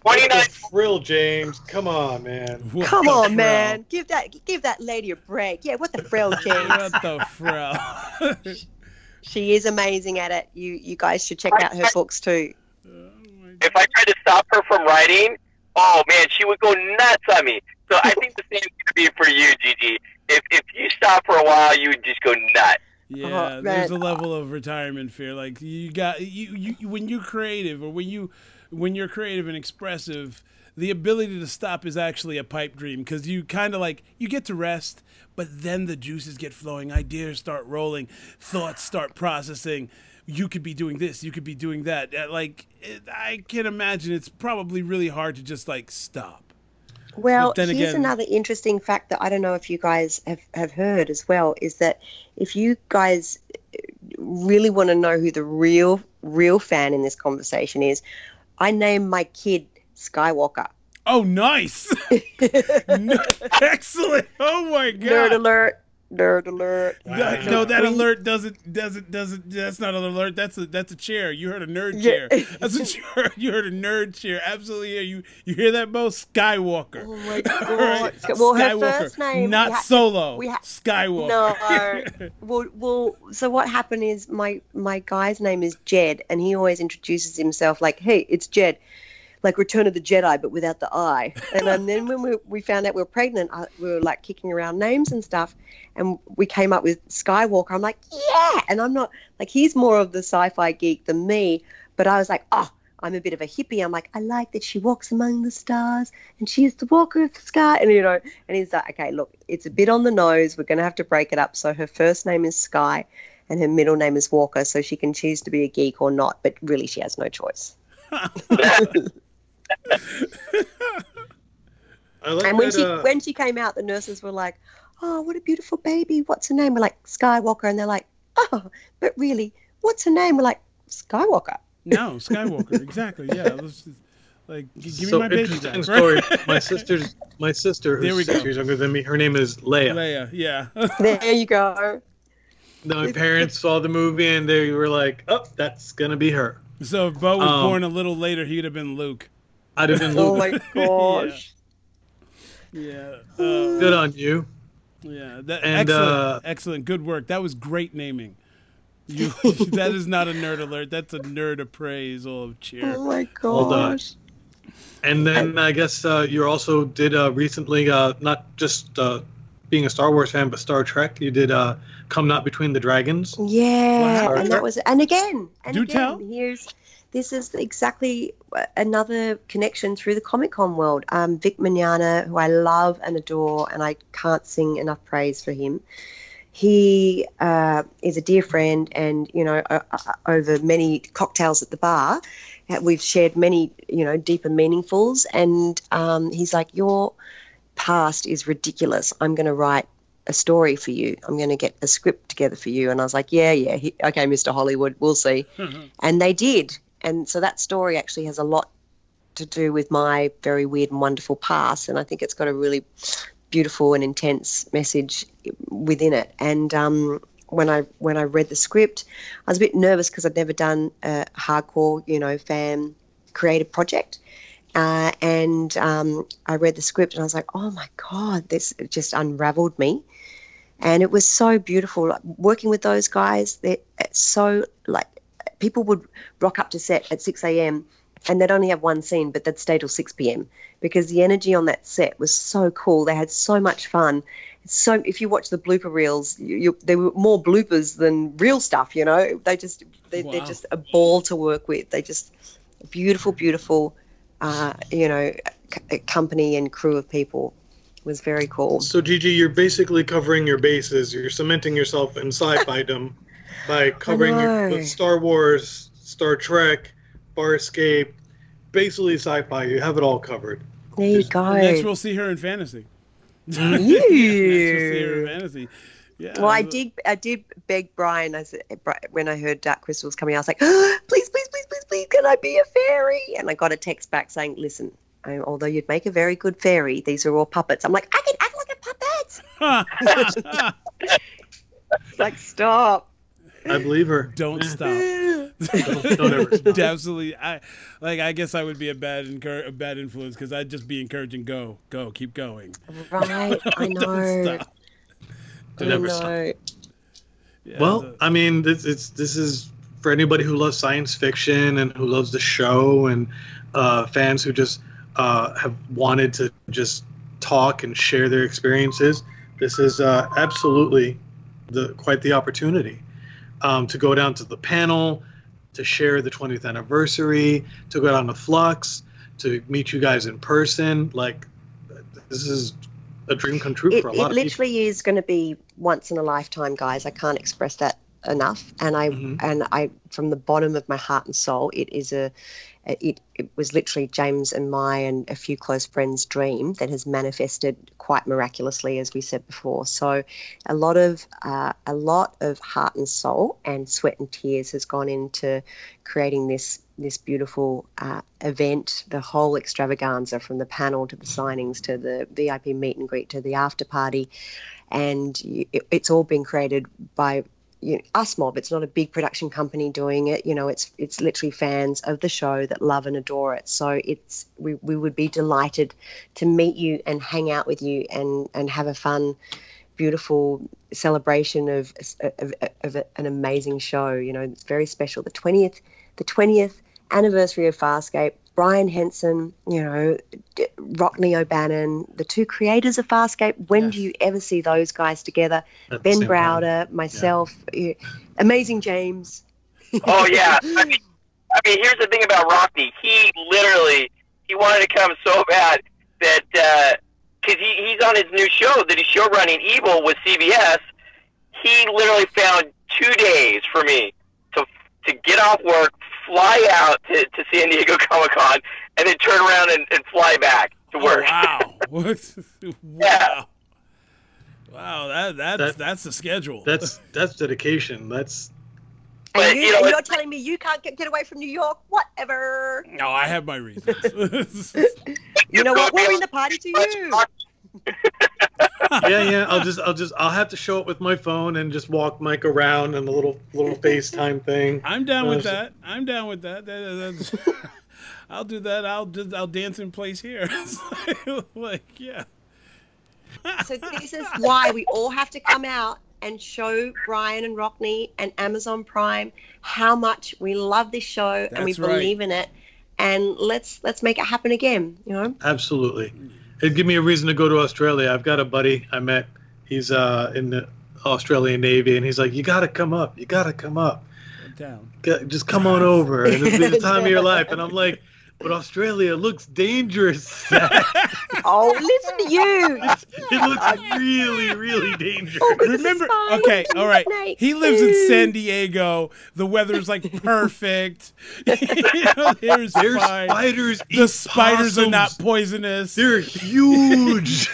[SPEAKER 3] what
[SPEAKER 4] 29
[SPEAKER 3] the frell, James? Come on, man.
[SPEAKER 1] What
[SPEAKER 2] Come on,
[SPEAKER 1] frell?
[SPEAKER 2] man, give that give that lady a break. Yeah, what the frell, James?
[SPEAKER 1] What the frell?
[SPEAKER 2] she is amazing at it. You you guys should check out her books too.
[SPEAKER 4] if I tried to stop her from writing, oh man, she would go nuts on me. So I think the same could be for you, Gigi. If if you stop for a while, you would just go nuts.
[SPEAKER 1] Yeah,
[SPEAKER 2] Oh,
[SPEAKER 1] there's a level of retirement fear. Like you got you, you when you're creative or when you when you're creative and expressive, the ability to stop is actually a pipe dream because you kind of like you get to rest, but then the juices get flowing, ideas start rolling, thoughts start processing. You could be doing this, you could be doing that. Uh, Like it, I can imagine it's probably really hard to just like stop.
[SPEAKER 2] Well, here's
[SPEAKER 1] again-
[SPEAKER 2] another interesting fact that I don't know if you guys have, have heard as well is that if you guys really want to know who the real real fan in this conversation is, I named my kid Skywalker.
[SPEAKER 1] Oh, nice! Excellent! Oh my god!
[SPEAKER 2] Nerd alert! Nerd alert!
[SPEAKER 1] No,
[SPEAKER 3] Wow.
[SPEAKER 1] no, that
[SPEAKER 2] We-
[SPEAKER 1] alert doesn't doesn't doesn't. That's not an alert. That's a that's a chair. You heard a nerd
[SPEAKER 2] Yeah.
[SPEAKER 1] chair. That's what you heard. You heard a nerd chair. Absolutely. You you hear that, Bo? Skywalker.
[SPEAKER 2] Oh my
[SPEAKER 1] All right.
[SPEAKER 2] god! Well, her first name
[SPEAKER 1] not
[SPEAKER 2] we ha-
[SPEAKER 1] Solo.
[SPEAKER 2] we ha-
[SPEAKER 1] Skywalker.
[SPEAKER 2] No. well, well, so what happened is my my guy's name is Jed, and he always introduces himself like, "Hey, it's Jed." Like Return of the Jedi, but without the I. And, um, then when we, we found out we were pregnant, I, we were like kicking around names and stuff, and we came up with Skywalker. I'm like, yeah, and I'm not like he's more of the sci-fi geek than me, but I was like, oh, I'm a bit of a hippie. I'm like, I like that she walks among the stars, and she is the walker of the sky, and you know, and he's like, okay, look, it's a bit on the nose. We're going to have to break it up. So her first name is Sky, and her middle name is Walker, so she can choose to be a geek or not. But really, she has no choice.
[SPEAKER 3] I like
[SPEAKER 2] And when
[SPEAKER 3] that,
[SPEAKER 2] she
[SPEAKER 3] uh,
[SPEAKER 2] when she came out, the nurses were like, "Oh, what a beautiful baby! What's her name?" We're like Skywalker, and they're like, "Oh, but really, what's her name?" We're like Skywalker.
[SPEAKER 1] no, Skywalker. Exactly. Yeah. Let's just, like, give
[SPEAKER 3] so
[SPEAKER 1] me my baby
[SPEAKER 3] interesting
[SPEAKER 1] back.
[SPEAKER 3] story. my sister's my sister,
[SPEAKER 1] There we
[SPEAKER 3] who's six
[SPEAKER 1] go.
[SPEAKER 3] years younger than me. Her name is Leia.
[SPEAKER 1] Leia. Yeah.
[SPEAKER 2] There you go.
[SPEAKER 3] My parents saw the movie and they were like, "Oh, that's gonna be her."
[SPEAKER 1] so if Bo was
[SPEAKER 3] Um,
[SPEAKER 1] born a little later, he'd have been Luke.
[SPEAKER 3] I'd have been
[SPEAKER 2] Oh my gosh.
[SPEAKER 1] Yeah. Uh,
[SPEAKER 3] Good on you.
[SPEAKER 1] Yeah, that,
[SPEAKER 3] And,
[SPEAKER 1] excellent,
[SPEAKER 3] uh,
[SPEAKER 1] excellent, good work. That was great naming. You, that is not a nerd alert. That's a nerd appraisal of cheer.
[SPEAKER 2] Oh my
[SPEAKER 3] Well done.
[SPEAKER 2] gosh.
[SPEAKER 3] And then I guess uh, you also did uh, recently, uh, not just uh, being a Star Wars fan, but Star Trek. You did uh, "Come Not Between the Dragons."
[SPEAKER 2] Yeah,
[SPEAKER 1] Wow.
[SPEAKER 2] and that was and again and
[SPEAKER 1] Do
[SPEAKER 2] again,
[SPEAKER 1] tell.
[SPEAKER 2] Here's this is exactly another connection through the Comic Con world. Um, Vic Mignogna, who I love and adore, and I can't sing enough praise for him. He uh, is a dear friend, and you know, uh, uh, over many cocktails at the bar, uh, we've shared many, you know, deeper meaningfuls. And um, he's like, "Your past is ridiculous. I'm going to write a story for you. I'm going to get a script together for you." And I was like, "Yeah, yeah, he, okay, Mr. Hollywood, we'll see." and they did. And so that story actually has a lot to do with my very weird and wonderful past, and I think it's got a really beautiful and intense message within it. And um, when I when I read the script, I was a bit nervous because I'd never done a hardcore, you know, fan creative project. Uh, and um, I read the script and I was like, oh my God, this just unraveled me. And it was so beautiful. Like, working with those guys, they're so like people would rock up to set at 6 a.m. and they'd only have one scene, but they'd stay till 6 p.m. because the energy on that set was so cool. They had so much fun. So if you watch the blooper reels, you, you, there were more bloopers than real stuff. You know, they just they, they're
[SPEAKER 1] Wow.
[SPEAKER 2] just a ball to work with. They just beautiful, beautiful, uh, you know, c- company and crew of people. Was very cool.
[SPEAKER 3] So, Gigi, you're basically covering your bases. You're cementing yourself in sci-fi-dom by covering with Star Wars, Star Trek, Farscape, basically sci-fi. You have it all covered.
[SPEAKER 2] There you
[SPEAKER 3] Just-
[SPEAKER 2] go.
[SPEAKER 1] Next, we'll see her in fantasy. Next, we'll see her in fantasy. Yeah.
[SPEAKER 2] Well, I did. I did beg Brian. I said when I heard Dark Crystal was coming, I was like, please, please, please, please, please, can I be a fairy? And I got a text back saying, listen, I, although you'd make a very good fairy, these are all puppets. I'm like, I can act like a puppet. like, stop.
[SPEAKER 3] I believe her.
[SPEAKER 1] Don't stop.
[SPEAKER 3] Don't, don't ever stop.
[SPEAKER 1] Absolutely. I like. I guess I would be a bad incur- a bad influence because I'd just be encouraging. Go, go, keep going.
[SPEAKER 2] Right. I know.
[SPEAKER 1] Don't stop.
[SPEAKER 2] I
[SPEAKER 3] Never stop.
[SPEAKER 1] Yeah,
[SPEAKER 3] Well,
[SPEAKER 1] the-
[SPEAKER 3] I mean, this it's this is for anybody who loves science fiction and who loves the show and uh, fans who just uh, have wanted to just talk and share their experiences. This is uh, absolutely the quite the opportunity um, to go down to the panel, to share the 20th anniversary, to go down to Flux, to meet you guys in person. Like, this is a dream come true
[SPEAKER 2] it,
[SPEAKER 3] for a
[SPEAKER 2] it
[SPEAKER 3] lot of people.
[SPEAKER 2] literally is going to be once in a lifetime guys i can't express that enough. And i
[SPEAKER 3] Mhm.
[SPEAKER 2] and i from the bottom of my heart and soul it is a it, it was literally james and my and a few close friends dream that has manifested quite miraculously as we said before. So a lot of uh, a lot of heart and soul and sweat and tears has gone into creating this this beautiful uh, event, the whole extravaganza from the panel to the signings to the VIP meet and greet to the after party, and it's all been created by you know, us mob. It's not a big production company doing it. You know, it's it's literally fans of the show that love and adore it. So it's we, we would be delighted to meet you and hang out with you and and have a fun beautiful celebration of, of, of an amazing show. You know, it's very special. The twentieth, the twentieth anniversary of Farscape. Brian Henson, you know, D- Rockne O'Bannon, the two creators of Farscape. When
[SPEAKER 1] Yes.
[SPEAKER 2] do you ever see those guys together?
[SPEAKER 3] At
[SPEAKER 2] Ben
[SPEAKER 3] same time.
[SPEAKER 2] Browder, myself, you- amazing James.
[SPEAKER 4] Oh yeah. I mean, I mean, here's the thing about Rocky. He literally he wanted to come so bad that uh, because he he's on his new show that he's show running Evil with CBS. He literally found two days for me to to get off work, fly out to, to San Diego Comic Con, and then turn around and, and fly back to
[SPEAKER 1] Oh,
[SPEAKER 4] work.
[SPEAKER 1] wow. What- wow. Wow, that, that's
[SPEAKER 3] That-
[SPEAKER 1] that's the schedule.
[SPEAKER 3] That's that's dedication. That's
[SPEAKER 2] And,
[SPEAKER 4] But,
[SPEAKER 2] you,
[SPEAKER 4] you know,
[SPEAKER 2] and you're telling me you can't get, get away from New York? Whatever.
[SPEAKER 1] no, I have my reasons.
[SPEAKER 2] You know what? We're
[SPEAKER 4] beyond-
[SPEAKER 2] in the party to you.
[SPEAKER 3] yeah, yeah. I'll just I'll just I'll have to show up with my phone and just walk Mike around and the little little FaceTime thing.
[SPEAKER 1] I'm down with
[SPEAKER 3] Uh,
[SPEAKER 1] that. I'm down with that. That- that's- I'll do that. I'll just I'll dance in place here. like yeah.
[SPEAKER 2] So this is why we all have to come out and show Brian and Rockne and Amazon Prime how much we love this show and we
[SPEAKER 1] That's right.
[SPEAKER 2] believe in it. And let's let's make it happen again. You know.
[SPEAKER 3] Absolutely. It'd give me a reason to go to Australia. I've got a buddy I met. He's uh, in the Australian Navy, and he's like, "You got to come up. You got to come up.
[SPEAKER 1] Down.
[SPEAKER 3] Just come on over, and it'll be the time of your life." And I'm like, "But Australia looks dangerous.
[SPEAKER 2] Oh, listen to you.
[SPEAKER 3] it looks really, really dangerous."
[SPEAKER 2] Oh,
[SPEAKER 1] Remember? Okay, all right. He lives in San Diego. The weather's like perfect. you know, there's
[SPEAKER 3] There's
[SPEAKER 1] fine.
[SPEAKER 3] spiders.
[SPEAKER 1] The
[SPEAKER 3] eat
[SPEAKER 1] spiders are not poisonous.
[SPEAKER 3] They're huge.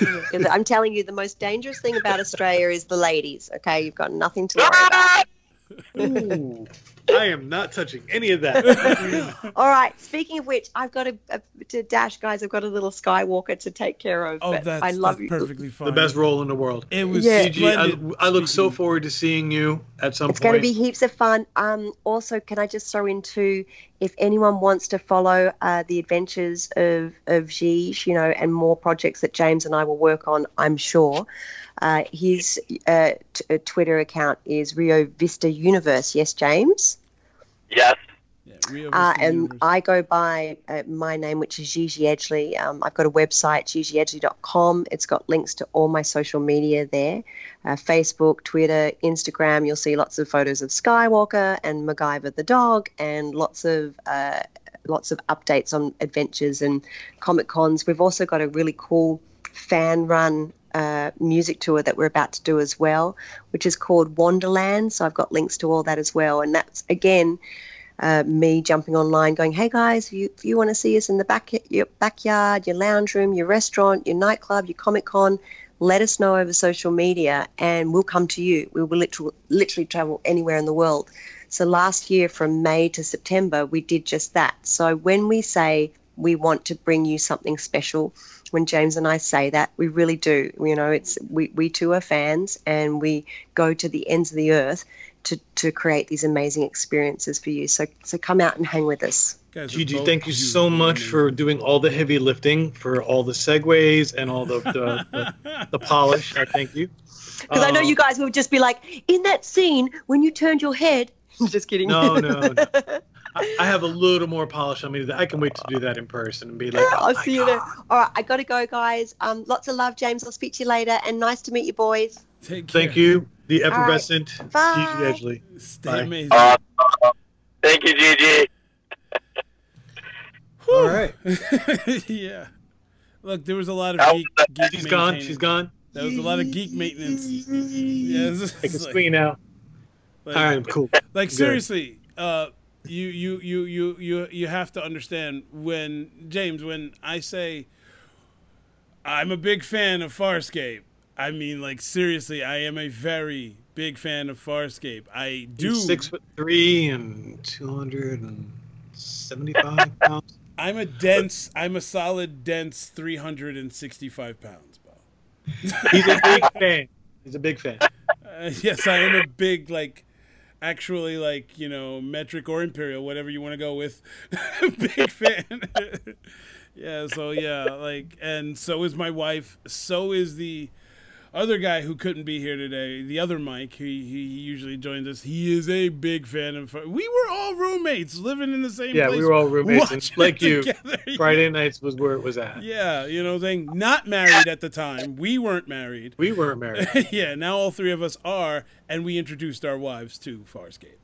[SPEAKER 2] I'm telling you, the most dangerous thing about Australia is the ladies. Okay, you've got nothing to worry about.
[SPEAKER 3] Ooh, I am not touching any of that.
[SPEAKER 2] All right. Speaking of which, I've got a, a to dash, guys. I've got a little Skywalker to take care of.
[SPEAKER 1] oh,
[SPEAKER 2] but
[SPEAKER 1] that's,
[SPEAKER 2] I love
[SPEAKER 1] that's
[SPEAKER 2] you.
[SPEAKER 1] perfectly fine.
[SPEAKER 3] the best role in the world.
[SPEAKER 1] It was
[SPEAKER 2] Yeah.
[SPEAKER 3] Gigi, I. I look so forward to seeing you at some point.
[SPEAKER 2] It's going to be heaps of fun. Um, also, can I just throw into if anyone wants to follow uh, the adventures of of Gige, you know, and more projects that James and I will work on, I'm sure. Uh, his uh, t- uh, Twitter account is Rio Vista Universe. Yes, James.
[SPEAKER 4] Yes.
[SPEAKER 1] Yeah,
[SPEAKER 2] Uh, and I go by uh, my name, which is Gigi Edgley. Um, I've got a website, gigiedgley.com. It's got links to all my social media there uh, Facebook, Twitter, Instagram. You'll see lots of photos of Skywalker and MacGyver the dog, and lots of uh, lots of updates on adventures and Comic Cons. We've also got a really cool fan run uh, music tour that we're about to do as well, which is called Wonderland. So I've got links to all that as well. And that's, again, uh, me jumping online going, hey guys, if you, if you want to see us in the back, your backyard, your lounge room, your restaurant, your nightclub, your Comic Con, let us know over social media and we'll come to you. We will literally, literally travel anywhere in the world. So last year from May to September, we did just that. So when we say we want to bring you something special, when James and I say that, we really do. You know, it's we, we too are fans and we go to the ends of the earth to, to create these amazing experiences for you. So so come out and hang with us.
[SPEAKER 1] Guys
[SPEAKER 3] Gigi, thank you so much for doing all the heavy lifting, for all the segues and all the the, the, the polish. I thank you.
[SPEAKER 2] Because I know
[SPEAKER 3] Um,
[SPEAKER 2] you guys will just be like, in that scene when you turned your head. just kidding.
[SPEAKER 3] No, no, no. I, I have a little more polish on me. I can wait to do that in person and be like, oh
[SPEAKER 2] I'll
[SPEAKER 3] my
[SPEAKER 2] see you there. All right, I got to go, guys. Um, lots of love, James. I'll speak to you later, and nice to meet you, boys.
[SPEAKER 1] Take care.
[SPEAKER 3] Thank you, the
[SPEAKER 2] right.
[SPEAKER 3] effervescent
[SPEAKER 2] Bye.
[SPEAKER 3] Gigi Edgley.
[SPEAKER 1] Stay
[SPEAKER 3] Bye.
[SPEAKER 1] amazing.
[SPEAKER 4] Uh, Thank you, Gigi.
[SPEAKER 3] All right.
[SPEAKER 1] yeah. Look, there was a lot of
[SPEAKER 4] That
[SPEAKER 1] geek.
[SPEAKER 4] was-
[SPEAKER 1] geek
[SPEAKER 3] She's gone. She's gone.
[SPEAKER 1] There was a lot of geek maintenance. Yeah, it's just
[SPEAKER 3] Take a
[SPEAKER 1] like-
[SPEAKER 3] screen now.
[SPEAKER 1] like-
[SPEAKER 3] All right, cool.
[SPEAKER 1] like
[SPEAKER 3] Good.
[SPEAKER 1] seriously uh you you you you you you have to understand when james when i say i'm a big fan of farscape i mean like seriously i am a very big fan of farscape i do
[SPEAKER 3] He's six foot three and two hundred and seventy-five pounds.
[SPEAKER 1] i'm a dense i'm a solid dense 365 pounds Bo.
[SPEAKER 3] He's a big fan. He's a big fan.
[SPEAKER 1] Uh, yes i am a big like actually like you know metric or imperial whatever you want to go with. Big fan. Yeah so yeah like and so is my wife. So is the other guy who couldn't be here today the other mike he, he usually joins us he is a big fan of we were all roommates living in the same place.
[SPEAKER 3] Yeah,
[SPEAKER 1] place
[SPEAKER 3] we were all roommates, and like you,
[SPEAKER 1] together.
[SPEAKER 3] Friday nights was where it was at.
[SPEAKER 1] yeah you know what I'm saying not married at the time we weren't married
[SPEAKER 3] We weren't married.
[SPEAKER 1] yeah, now all three of us are, and we introduced our wives to Farscape.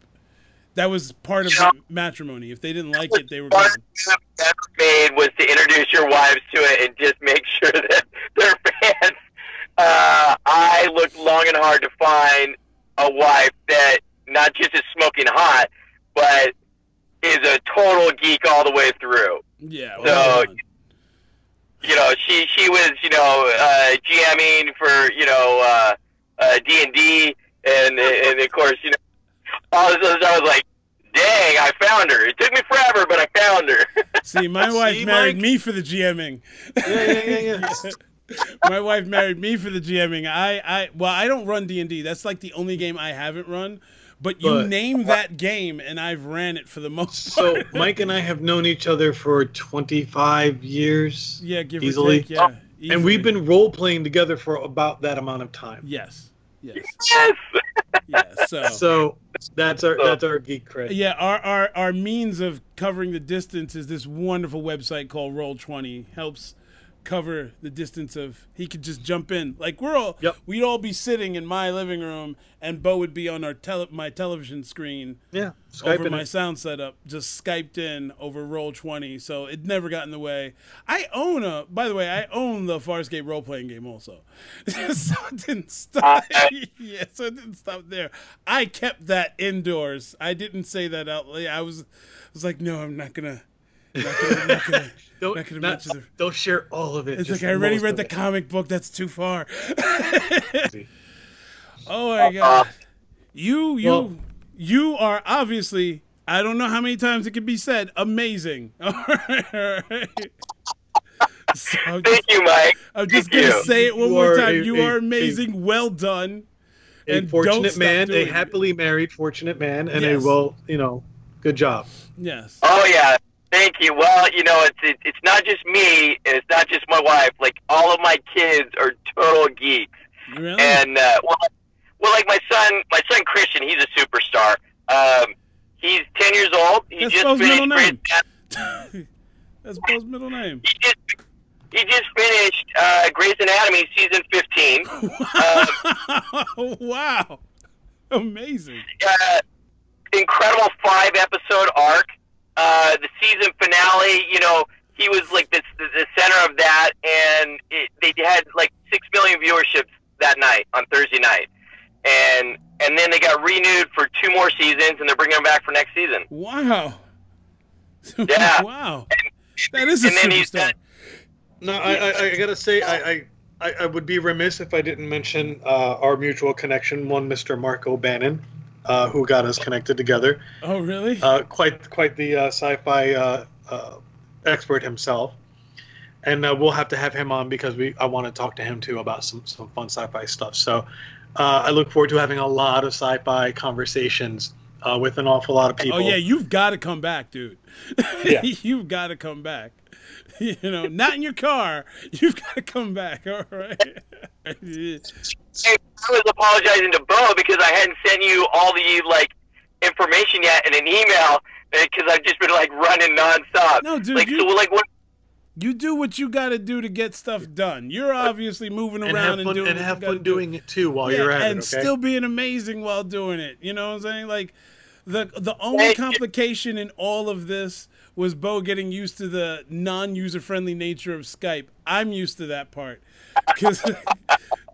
[SPEAKER 1] That was part of
[SPEAKER 4] Yeah.
[SPEAKER 1] the matrimony. If they didn't like it, they were
[SPEAKER 4] One
[SPEAKER 1] gone.
[SPEAKER 4] ever made was to introduce your wives to it and just make sure that they're fans. Uh, I looked long and hard to find a wife that not just is smoking hot, but is a total geek all the way through.
[SPEAKER 1] Yeah.
[SPEAKER 4] So-
[SPEAKER 1] well done.
[SPEAKER 4] you know, she she was you know uh, GMing for you know uh, uh, D and D, and and of course you know all of a sudden I was like, dang, I found her. It took me forever, but I found her.
[SPEAKER 1] See, my wife
[SPEAKER 3] See,
[SPEAKER 1] married
[SPEAKER 3] Mike?
[SPEAKER 1] me for the GMing.
[SPEAKER 3] Yeah, yeah, yeah, yeah.
[SPEAKER 1] my wife married me for the GMing. I, I, well, I don't run D and D. That's like the only game I haven't run. But you
[SPEAKER 3] But-
[SPEAKER 1] name that game, and I've ran it for the most
[SPEAKER 3] So
[SPEAKER 1] part.
[SPEAKER 3] Mike and I have known each other for 25 years.
[SPEAKER 1] yeah, give
[SPEAKER 3] easily.
[SPEAKER 1] or take. Yeah,
[SPEAKER 3] And we've been role playing together for about that amount of time.
[SPEAKER 1] yes, yes,
[SPEAKER 4] yes.
[SPEAKER 1] yes. So,
[SPEAKER 3] So that's our that's our geek cred.
[SPEAKER 1] Yeah, our, our our means of covering the distance is this wonderful website called Roll Twenty. Helps cover the distance of he could just jump in. Like we're all
[SPEAKER 3] Yep.
[SPEAKER 1] we'd all be sitting in my living room and Bo would be on our tele, my television screen
[SPEAKER 3] Yeah,
[SPEAKER 1] over my
[SPEAKER 3] it.
[SPEAKER 1] sound setup, just Skyped in over Roll Twenty. So it never got in the way. I own a by the way, I own the Farscape role playing game also. so it didn't stop ah. yeah, so it didn't stop there. I kept that indoors. I didn't say that out loud. I was I was like, no, I'm not gonna not gonna, not gonna
[SPEAKER 3] Don't,
[SPEAKER 1] not gonna
[SPEAKER 3] not-
[SPEAKER 1] mention the
[SPEAKER 3] don't share all of it.
[SPEAKER 1] it's like I already read the
[SPEAKER 3] it.
[SPEAKER 1] comic book. That's too far. oh my god! Uh, you you
[SPEAKER 3] Well-
[SPEAKER 1] you are obviously. I don't know how many times it can be said. Amazing. All right. So just,
[SPEAKER 4] Thank you, Mike.
[SPEAKER 1] I'm just
[SPEAKER 4] Thank
[SPEAKER 1] gonna
[SPEAKER 4] you.
[SPEAKER 1] say it one
[SPEAKER 3] You
[SPEAKER 1] more time.
[SPEAKER 3] a-
[SPEAKER 1] you
[SPEAKER 3] a-
[SPEAKER 1] are
[SPEAKER 3] a-
[SPEAKER 1] amazing. well done.
[SPEAKER 3] A
[SPEAKER 1] and
[SPEAKER 3] fortunate man, a happily married fortunate man, and
[SPEAKER 1] Yes.
[SPEAKER 3] a well, you know, good job.
[SPEAKER 1] Yes.
[SPEAKER 4] Oh yeah, thank you. Well, you know, it's it, it's not just me, and it's not just my wife. Like all of my kids are total geeks,
[SPEAKER 1] Really?
[SPEAKER 4] and uh, well, well, like my son, my son Christian, he's a superstar. Um, he's ten years old. He
[SPEAKER 1] That's
[SPEAKER 4] just
[SPEAKER 1] Bo's
[SPEAKER 4] finished.
[SPEAKER 1] middle name. That's Bo's middle name.
[SPEAKER 4] He just he just finished uh, Grey's Anatomy season fifteen.
[SPEAKER 1] wow. Amazing.
[SPEAKER 4] uh, incredible five episode arc. Uh, the season finale, you know, he was like the, the, the center of that, and it, they had like six million viewerships that night on Thursday night, and and then they got renewed for two more seasons, and they're bringing him back for next season.
[SPEAKER 1] Wow.
[SPEAKER 4] Yeah.
[SPEAKER 1] wow. That is a
[SPEAKER 4] And then he's
[SPEAKER 1] superstar.
[SPEAKER 4] done-
[SPEAKER 3] No, I, I, I gotta say, I, I, I, I would be remiss if I didn't mention uh, our mutual connection, one Mr. Mark O'Bannon, uh, who got us connected together.
[SPEAKER 1] Oh, really?
[SPEAKER 3] Uh, quite, quite the uh, sci-fi uh, uh, expert himself, and uh, we'll have to have him on because we, I want to talk to him too about some, some fun sci-fi stuff. So, uh, I look forward to having a lot of sci-fi conversations uh, with an awful lot of people.
[SPEAKER 1] oh, yeah. You've got to come back, dude.
[SPEAKER 3] Yeah.
[SPEAKER 1] you've got to come back. You know, not in your car. You've got to come back. All right.
[SPEAKER 4] Hey, I was apologizing to Bo because I hadn't sent you all the like information yet in an email eh, because I've just been like running nonstop.
[SPEAKER 1] No, dude,
[SPEAKER 4] Like
[SPEAKER 1] you-
[SPEAKER 4] so, like what?
[SPEAKER 1] you do what you got to do to get stuff done. You're obviously moving
[SPEAKER 3] and
[SPEAKER 1] around
[SPEAKER 3] have
[SPEAKER 1] and
[SPEAKER 3] fun,
[SPEAKER 1] doing
[SPEAKER 3] and
[SPEAKER 1] what
[SPEAKER 3] have
[SPEAKER 1] you gotta
[SPEAKER 3] fun
[SPEAKER 1] do.
[SPEAKER 3] doing it too while
[SPEAKER 1] yeah,
[SPEAKER 3] you're at
[SPEAKER 1] and
[SPEAKER 3] it. Okay.
[SPEAKER 1] still being amazing while doing it. You know what I'm saying? Like, The the only
[SPEAKER 4] Thank you.
[SPEAKER 1] complication in all of this was Bo getting used to the non-user friendly nature of Skype. I'm used to that part because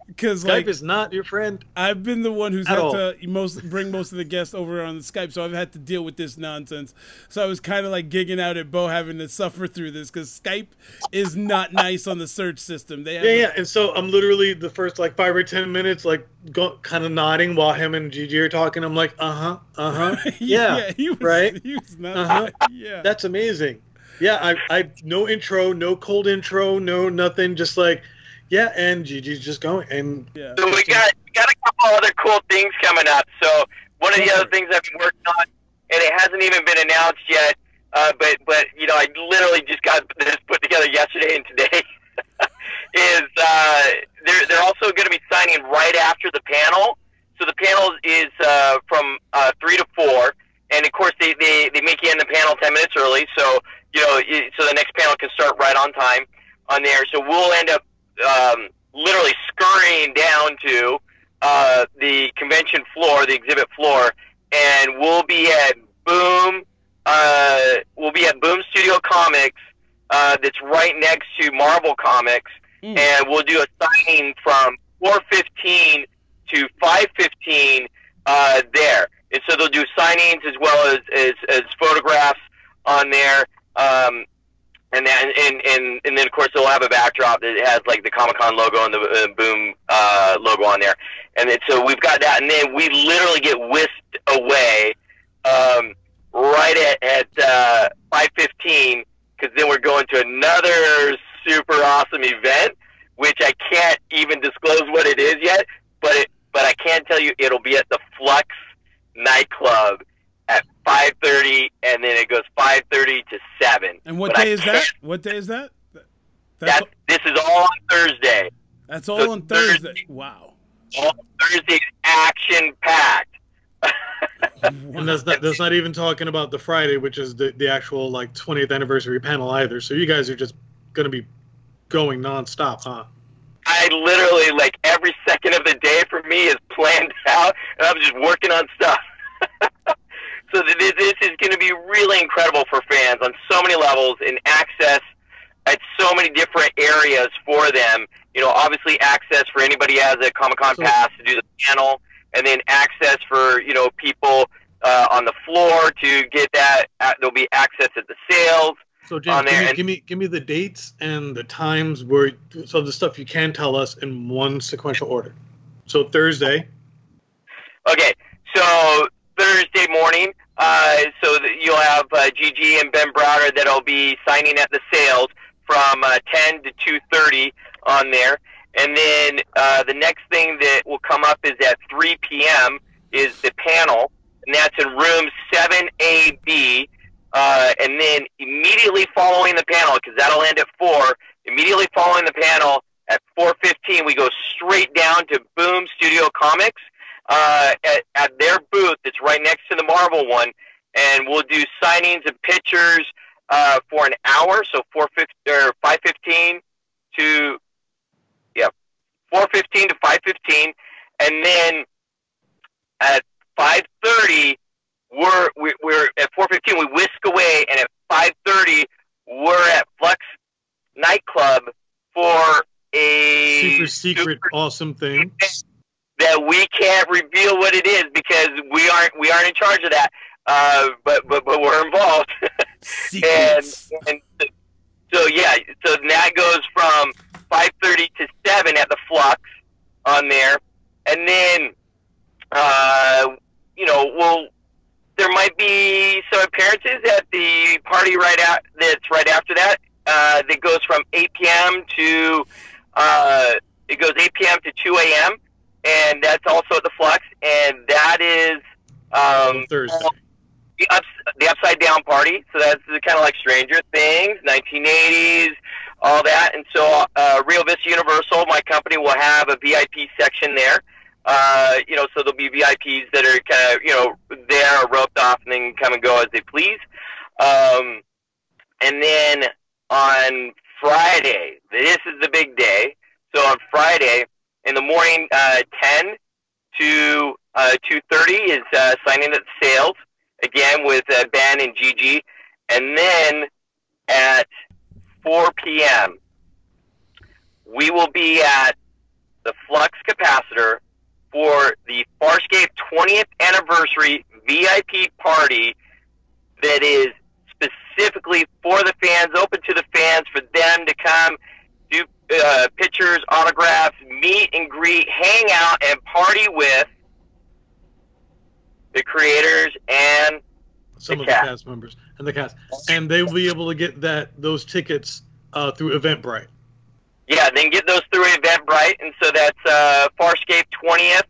[SPEAKER 1] because
[SPEAKER 3] Skype
[SPEAKER 1] like
[SPEAKER 3] is not your friend.
[SPEAKER 1] I've been the one who's had
[SPEAKER 3] all.
[SPEAKER 1] to most bring most of the guests over on the Skype, so I've had to deal with this nonsense. So I was kind of like gigging out at Bo having to suffer through this because Skype is not nice on the search system. They
[SPEAKER 3] Yeah,
[SPEAKER 1] a-
[SPEAKER 3] yeah. And so I'm literally the first like five or ten minutes like go, kind of nodding while him and Gigi are talking. I'm like, uh huh, uh huh. Yeah,
[SPEAKER 1] he was,
[SPEAKER 3] right?
[SPEAKER 1] He was not.
[SPEAKER 3] Uh-huh.
[SPEAKER 1] Yeah,
[SPEAKER 3] That's amazing. Yeah, I, I no intro, no cold intro, no nothing. Just like, yeah, and Gigi's just going. And
[SPEAKER 1] yeah.
[SPEAKER 4] So we got we got a couple other cool things coming up. So one of the other things I've been working on, and it hasn't even been announced yet, uh, but but you know I literally just got this put together yesterday and today. is uh, they're they're also going to be signing right after the panel. So the panel is uh, from uh, three to four, and of course they, they, they make you end the panel ten minutes early. So you know so the next panel can start right on time on there. So we'll end up um, literally scurrying down to uh, the convention floor, the exhibit floor, and we'll be at Boom. Uh, we'll be at Boom Studio Comics. Uh, that's right next to Marvel Comics,
[SPEAKER 1] Mm.
[SPEAKER 4] and we'll do a signing from 4:15 to 5:15 uh, there. And so they'll do signings as well as as, as photographs on there. Um, and then and, and and then of course they'll have a backdrop that has like the Comic Con logo and the uh, Boom uh, logo on there, and then so we've got that, and then we literally get whisked away um, right at at uh, five fifteen because then we're going to another super awesome event, which I can't even disclose what it is yet, but it but I can tell you it'll be at the Flux nightclub at five thirty, and then it goes five thirty to seven.
[SPEAKER 1] And what
[SPEAKER 4] But I
[SPEAKER 1] day is that?
[SPEAKER 4] can't-
[SPEAKER 1] What day is that? That's
[SPEAKER 4] That's, this is all on Thursday.
[SPEAKER 1] that's all
[SPEAKER 4] so
[SPEAKER 1] on Thursday.
[SPEAKER 4] Thursday.
[SPEAKER 1] Wow.
[SPEAKER 4] All Thursday action packed.
[SPEAKER 3] and that's not that's not even talking about the Friday, which is the, the actual like 20th anniversary panel either. So you guys are just gonna be going nonstop, huh?
[SPEAKER 4] I literally like every second of the day for me is planned out, and I'm just working on stuff. so th- th- this is going to be really incredible for fans on so many levels and access at so many different areas for them. You know, obviously access for anybody has a Comic Con pass to do the panel, and then access for you know people uh, on the floor to get that. Uh, there'll be access at the sales.
[SPEAKER 3] So James,
[SPEAKER 4] On
[SPEAKER 3] give
[SPEAKER 4] there,
[SPEAKER 3] me,
[SPEAKER 4] and-
[SPEAKER 3] give me give me the dates and the times where so the stuff you can tell us in one sequential order. So Thursday,
[SPEAKER 4] Okay, so Thursday morning, uh, so that you'll have uh, Gigi and Ben Browder that'll be signing at the sales from uh, 10 to 2:30 on there, and then uh, the next thing that will come up is at 3 p.m. is the panel, and that's in room 7AB. Uh, and then immediately following the panel, because that'll end at four. Immediately following the panel at 4:15, we go straight down to Boom Studio Comics uh, at, at their booth. That's right next to the Marvel one, and we'll do signings and pictures uh, for an hour, so four fifty or five fifteen to yeah, four fifteen to five fifteen, and then at five thirty we're we- we're at four fifteen we whisk away, and at five thirty we're at Flux nightclub for a
[SPEAKER 3] super secret,
[SPEAKER 4] super-
[SPEAKER 3] awesome thing.
[SPEAKER 4] That we can't reveal what it is because we aren't we aren't in charge of that. Uh, but but but we're involved, and and so yeah, so that goes from five thirty to seven at the Flux on there, and then uh, you know we'll there might be some appearances at the party right out that's right after that. Uh, that goes from 8 p.m. to uh, it goes 8 p.m. to 2 a.m. and that's also at the Flux, and that is um,
[SPEAKER 3] Thursday.
[SPEAKER 4] the, ups, the Upside Down Party. So that's kind of like Stranger Things, 1980s, all that. And so uh, Rio Vista Universal, my company, will have a VIP section there. Uh, you know, so there'll be VIPs that are kind of, you know, there roped off and then come and go as they please. Um, and then on Friday, this is the big day. So on Friday in the morning, uh, 10 to uh, 2.30 is uh, signing at sales. again with uh, Ben and Gigi, and then at 4 p.m. we will be at the Flux Capacitor for the Farscape 20th anniversary VIP party that is specifically for the fans, open to the fans, for them to come uh, pictures, autographs, meet and greet, hang out, and party with the creators and
[SPEAKER 3] Some
[SPEAKER 4] The
[SPEAKER 3] of the
[SPEAKER 4] cast.
[SPEAKER 3] cast members and the cast, and they will be able to get that those tickets uh, through Eventbrite.
[SPEAKER 4] Yeah, then get those through Eventbrite, and so that's uh, Farscape twentieth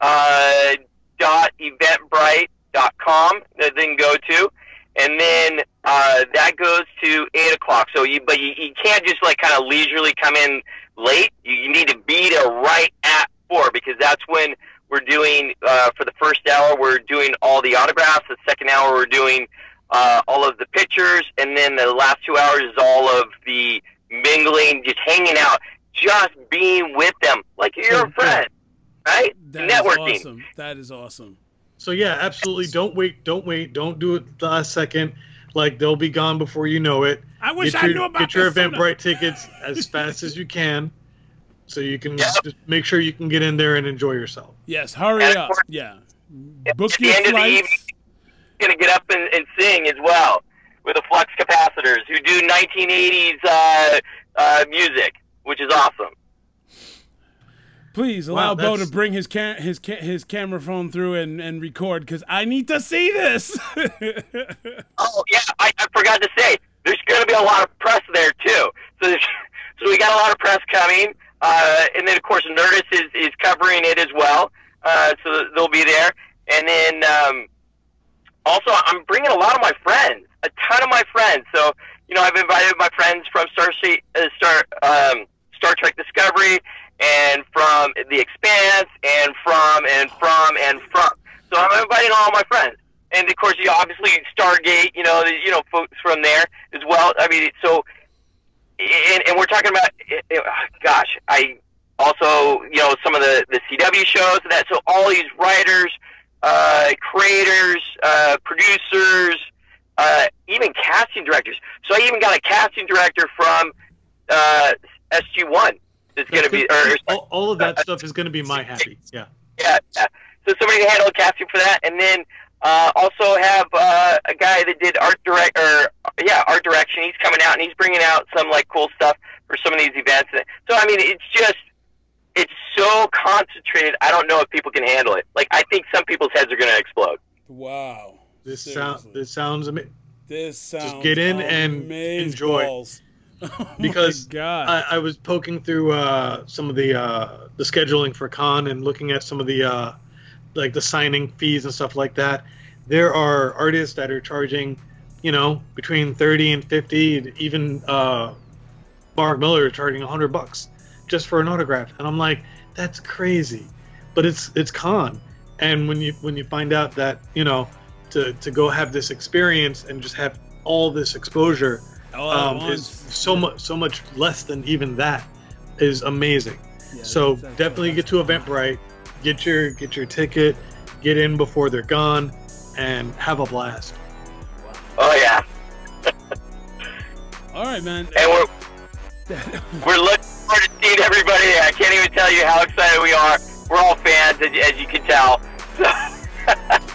[SPEAKER 4] uh, dot eventbrite dot com. That they can go to, and then uh, that goes to eight o'clock. So you, but you, you can't just like kind of leisurely come in late. You, you need to be there right at four because that's when we're doing uh, for the first hour. We're doing all the autographs. The second hour we're doing uh, all of the pictures, and then the last two hours is all of the mingling, just hanging out, just being with them like you're a friend, right?
[SPEAKER 1] That is
[SPEAKER 4] Networking.
[SPEAKER 1] awesome. That is awesome.
[SPEAKER 3] So yeah, absolutely. Don't wait. Don't wait. Don't do it the last second. Like they'll be gone before you know it.
[SPEAKER 1] I wish
[SPEAKER 3] get
[SPEAKER 1] I
[SPEAKER 3] your,
[SPEAKER 1] knew about
[SPEAKER 3] get your. Eventbrite tickets as fast as you can, so you can
[SPEAKER 4] Yep.
[SPEAKER 3] just make sure you can get in there and enjoy yourself.
[SPEAKER 1] Yes, hurry
[SPEAKER 4] And
[SPEAKER 1] up.
[SPEAKER 4] course-
[SPEAKER 1] Yeah.
[SPEAKER 4] At
[SPEAKER 1] Book
[SPEAKER 4] the
[SPEAKER 1] your
[SPEAKER 4] end of the
[SPEAKER 1] flights.
[SPEAKER 4] evening, going to get up and, and sing as well with the Flux Capacitors who do 1980s uh, uh, music, which is awesome.
[SPEAKER 1] Please allow
[SPEAKER 3] Wow,
[SPEAKER 1] Bo to bring his ca- his ca- his camera phone through and, and record because I need to see this.
[SPEAKER 4] Oh yeah, I, I forgot to say there's going to be a lot of press there too. So so we got a lot of press coming, uh, and then of course Nerdist is, is covering it as well. Uh, so they'll be there, and then um, also I'm bringing a lot of my friends, a ton of my friends. So you know I've invited my friends from Star Sea- uh, Star um, Star Trek Discovery, and from The Expanse, and from and from and from. So I'm inviting all my friends and of course, you obviously Stargate, you know, you know, folks from there as well. I mean, so, and, and we're talking about, eh, eh, gosh, I also, you know, some of the the CW shows and that. So all these writers, uh, creators, uh, producers, uh, even casting directors. So I even got a casting director from uh, SG One that's going to be, or
[SPEAKER 3] all, all of that stuff is going to be my happy. Yeah.
[SPEAKER 4] yeah, yeah. So somebody to handle casting for that, and then uh, also have uh, a guy that did art direct or yeah, art direction. He's coming out and he's bringing out some like cool stuff for some of these events. So I mean, it's just it's so concentrated. I don't know if people can handle it. Like I think some people's heads are going to explode.
[SPEAKER 1] wow.
[SPEAKER 3] This sound.
[SPEAKER 1] Seriously.
[SPEAKER 3] This sounds amazing.
[SPEAKER 1] This sounds Just
[SPEAKER 3] get in and enjoy.
[SPEAKER 1] balls. Oh
[SPEAKER 3] Because
[SPEAKER 1] God.
[SPEAKER 3] I, I was poking through uh, some of the uh, the scheduling for con and looking at some of the uh, like the signing fees and stuff like that. There are artists that are charging, you know, between thirty and fifty. Even uh, Mark Millar is charging hundred bucks just for an autograph, and I'm like, that's crazy. But it's it's con, and when you when you find out that you know to to go have this experience and just have all this exposure um,
[SPEAKER 1] once.
[SPEAKER 3] is so much so much less than even that is amazing.
[SPEAKER 1] Yeah,
[SPEAKER 3] so
[SPEAKER 1] that's- that's-
[SPEAKER 3] definitely get to Eventbrite, get your get your ticket, get in before they're gone, and have a blast.
[SPEAKER 4] Oh yeah,
[SPEAKER 1] All right, man.
[SPEAKER 4] and we're we're looking forward to seeing everybody. there. I can't even tell you how excited we are. We're all fans, as, as you can tell.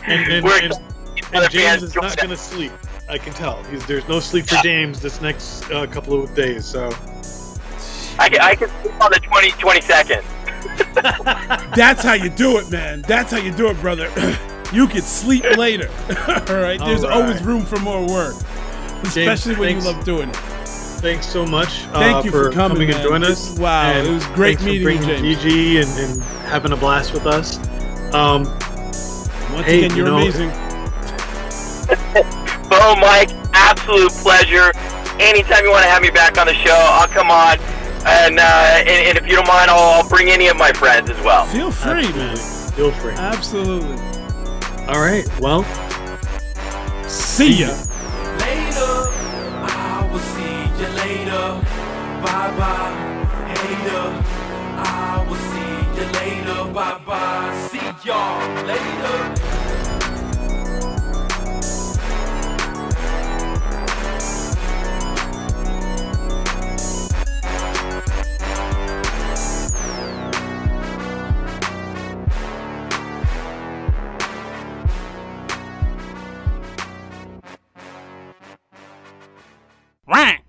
[SPEAKER 3] And, and,
[SPEAKER 4] we're
[SPEAKER 3] and,
[SPEAKER 4] excited to see other
[SPEAKER 3] and James is not going to sleep. I can tell. He's, there's no sleep for James this next uh, couple of days. So
[SPEAKER 4] I can, I can sleep on the 20, 22nd.
[SPEAKER 1] That's how you do it, man. That's how you do it, brother. you can sleep later. All right. There's
[SPEAKER 3] All right.
[SPEAKER 1] always room for more work, especially when
[SPEAKER 3] thanks.
[SPEAKER 1] you love doing it.
[SPEAKER 3] thanks so much uh,
[SPEAKER 1] Thank you for coming,
[SPEAKER 3] and joining us.
[SPEAKER 1] wow,
[SPEAKER 3] And
[SPEAKER 1] it was great
[SPEAKER 3] thanks for
[SPEAKER 1] meeting you,
[SPEAKER 3] bringing
[SPEAKER 1] James.
[SPEAKER 3] Gigi and, and having a blast with us. Um,
[SPEAKER 1] Once
[SPEAKER 3] Hey,
[SPEAKER 1] again,
[SPEAKER 3] you
[SPEAKER 1] you're
[SPEAKER 3] know-
[SPEAKER 1] amazing.
[SPEAKER 4] Bo, Mike, absolute pleasure. Anytime you want to have me back on the show, I'll come on. And, uh, and, and if you don't mind, I'll, I'll bring any of my friends as well.
[SPEAKER 1] Feel free,
[SPEAKER 3] absolutely.
[SPEAKER 1] man.
[SPEAKER 3] Feel free.
[SPEAKER 1] Absolutely.
[SPEAKER 3] All right. Well,
[SPEAKER 1] See ya.
[SPEAKER 5] Later, I will see you later. Bye bye, hater. I will see you later. Bye bye, see y'all later. Right.